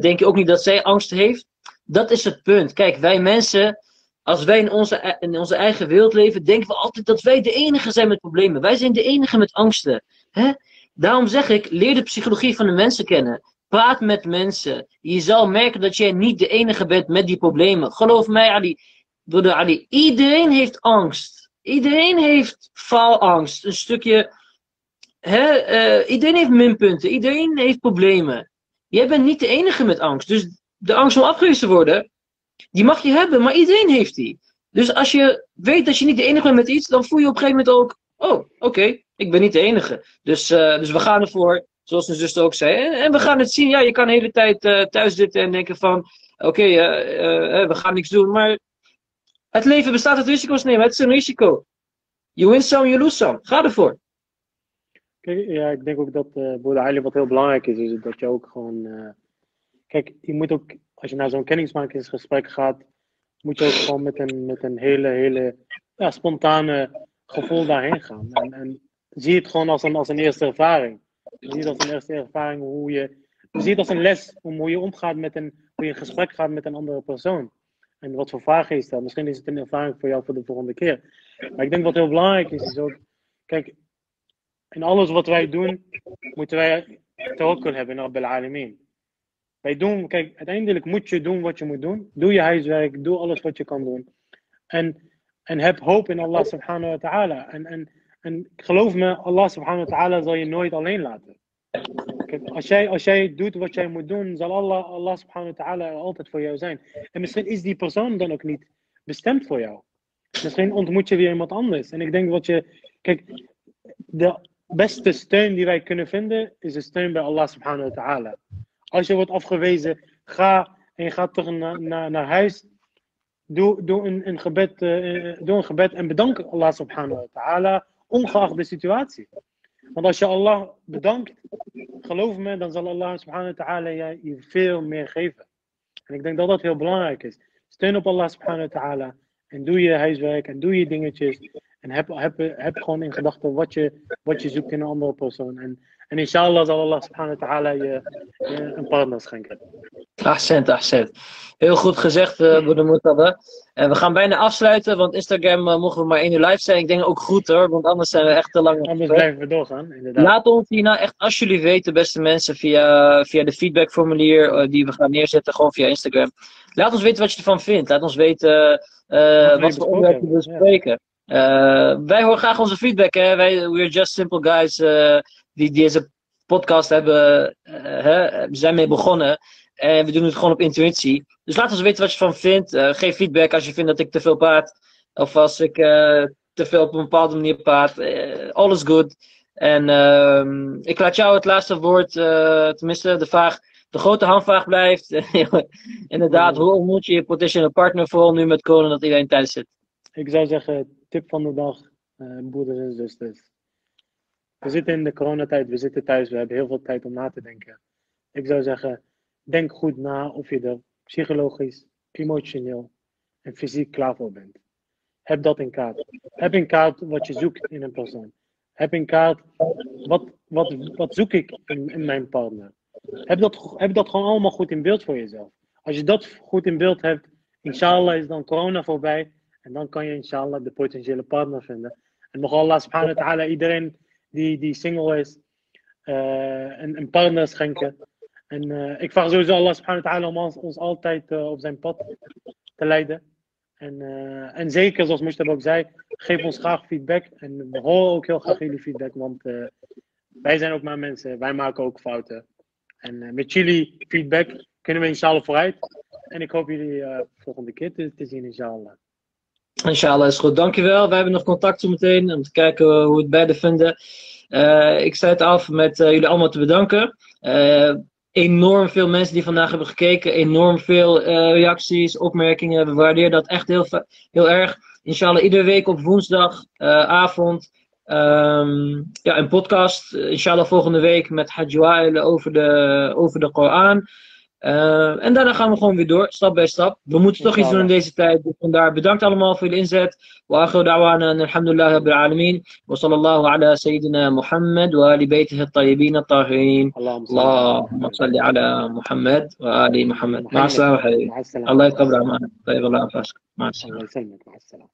S1: Denk je ook niet dat zij angst heeft? Dat is het punt. Kijk, wij mensen, als wij in onze, in onze eigen wereld leven, denken we altijd dat wij de enige zijn met problemen. Wij zijn de enige met angsten. Hè? Daarom zeg ik, leer de psychologie van de mensen kennen. Praat met mensen. Je zal merken dat jij niet de enige bent met die problemen. Geloof mij, Ali. Broeder Ali, iedereen heeft angst. Iedereen heeft faalangst. Een stukje. Hè, uh, iedereen heeft minpunten. Iedereen heeft problemen. Jij bent niet de enige met angst. Dus de angst om afgewezen te worden, die mag je hebben, maar iedereen heeft die. Dus als je weet dat je niet de enige bent met iets, dan voel je op een gegeven moment ook: oh, oké, ik ben niet de enige. Dus, uh, dus we gaan ervoor. Zoals mijn zuster ook zei. En, we gaan het zien. Ja, je kan de hele tijd uh, thuis zitten en denken van... Oké, uh, we gaan niks doen. Maar het leven bestaat uit risico's nemen. Het is een risico. You win some, you lose some. Ga ervoor.
S2: Kijk, ja, ik denk ook dat uh, eigenlijk wat heel belangrijk is, is dat je ook gewoon... kijk, je moet ook, als je naar zo'n kennismakingsgesprek gaat, moet je ook gewoon met een, met een hele, hele spontane gevoel daarheen gaan. En, en zie het gewoon als een, als een eerste ervaring. Je ziet als een eerste ervaring hoe je. Je ziet als een les om hoe je omgaat met een. hoe je in gesprek gaat met een andere persoon. En wat voor vragen je stelt. Misschien is het een ervaring voor jou voor de volgende keer. Maar ik denk wat heel belangrijk is, is ook. Kijk, in alles wat wij doen, moeten wij tawakkul hebben naar Rabbil Alamin. Wij doen, kijk, uiteindelijk moet je doen wat je moet doen. Doe je huiswerk, doe alles wat je kan doen. En, en heb hoop in Allah subhanahu wa ta'ala. En, en en geloof me, Allah subhanahu wa ta'ala zal je nooit alleen laten. Als, jij, als jij doet wat jij moet doen, zal Allah, Allah subhanahu wa ta'ala altijd voor jou zijn. En misschien is die persoon dan ook niet bestemd voor jou. Misschien ontmoet je weer iemand anders. En ik denk wat je. Kijk, de beste steun die wij kunnen vinden, is de steun bij Allah subhanahu wa ta'ala. Als je wordt afgewezen, ga en je gaat terug naar, naar, huis. doe, doe, een, een gebed, eh, doe een gebed en bedank Allah subhanahu wa ta'ala, ongeacht de situatie. Want als je Allah bedankt, geloof me, dan zal Allah subhanahu wa ta'ala je je veel meer geven. En ik denk dat dat heel belangrijk is. Steun op Allah subhanahu wa ta'ala en doe je huiswerk en doe je dingetjes. En heb, heb, heb gewoon in gedachten wat je, wat je zoekt in een andere persoon. En, en inshallah zal Allah subhanahu wa ta'ala je, je een partner schenken.
S1: Accent, accent. Heel goed gezegd, uh, broeder Murtada. En we gaan bijna afsluiten, want Instagram uh, mogen we maar één uur live zijn. Ik denk ook goed hoor, want anders zijn we echt te lang.
S2: Anders blijven we doorgaan, inderdaad.
S1: Laat ons hierna echt alsjeblieft weten, beste mensen, via, via de feedbackformulier uh, die we gaan neerzetten, gewoon via Instagram. Laat ons weten wat je ervan vindt. Laat ons weten wat voor onderwerpen we bespreken. Ja. wij horen graag onze feedback. Hè? Wij, we're just simple guys die deze podcast hebben, hè, zijn mee begonnen. En we doen het gewoon op intuïtie. Dus laat ons weten wat je ervan vindt. Uh, geef feedback als je vindt dat ik te veel praat. Of als ik uh, te veel op een bepaalde manier praat. Uh, all is good. En ehm, ik laat jou het laatste woord, tenminste de vraag, de grote handvraag blijft. Inderdaad, hoe ontmoet je je potentiële partner, vooral nu met corona dat iedereen thuis zit?
S2: Ik zou zeggen, tip van de dag, broeders en zusters. We zitten in de coronatijd, we zitten thuis, we hebben heel veel tijd om na te denken. Ik zou zeggen, denk goed na of je er psychologisch, emotioneel en fysiek klaar voor bent. Heb dat in kaart. Heb in kaart wat je zoekt in een persoon. Heb in kaart wat, wat, wat zoek ik in, in mijn partner. Heb dat, heb dat gewoon allemaal goed in beeld voor jezelf. Als je dat goed in beeld hebt, inshallah is dan corona voorbij. En dan kan je inshallah de potentiële partner vinden. En nog Allah subhanahu wa ta'ala iedereen die, die single is, een, een partner schenken. En uh, ik vraag sowieso Allah subhanahu wa ta'ala om ons, ons altijd uh, op zijn pad te leiden. En, en zeker, zoals Mustafa ook zei, geef ons graag feedback. En we horen ook heel graag jullie feedback, want wij zijn ook maar mensen. Wij maken ook fouten. En met jullie feedback kunnen we inshallah vooruit. En ik hoop jullie volgende keer te, te zien, inshallah.
S1: Inshallah is goed, dankjewel. Wij hebben nog contact zo meteen om te kijken hoe we het beide vinden. ik sluit af met jullie allemaal te bedanken enorm veel mensen die vandaag hebben gekeken. Enorm veel reacties, opmerkingen. We waarderen dat echt heel, heel erg. Inshallah, iedere week op woensdagavond. Um, ja, een podcast. Inshallah, volgende week met Hajj over de, over de Koran. Uh, en daarna gaan we gewoon weer door, stap bij stap. We moeten toch iets doen in deze tijd. Dus vandaar bedankt allemaal voor jullie inzet. Wa akhiru da'wana en alhamdulillah rabbil alamin. Wa sallallahu ala sayyidina Muhammad wa ali baytihi at-tayyibin at-tahirin. Allahumma salli ala Muhammad wa ali Muhammad. Ma'a salama. Allah yakabra ma'ana. Tayyib Allah afask. Ma'a salama.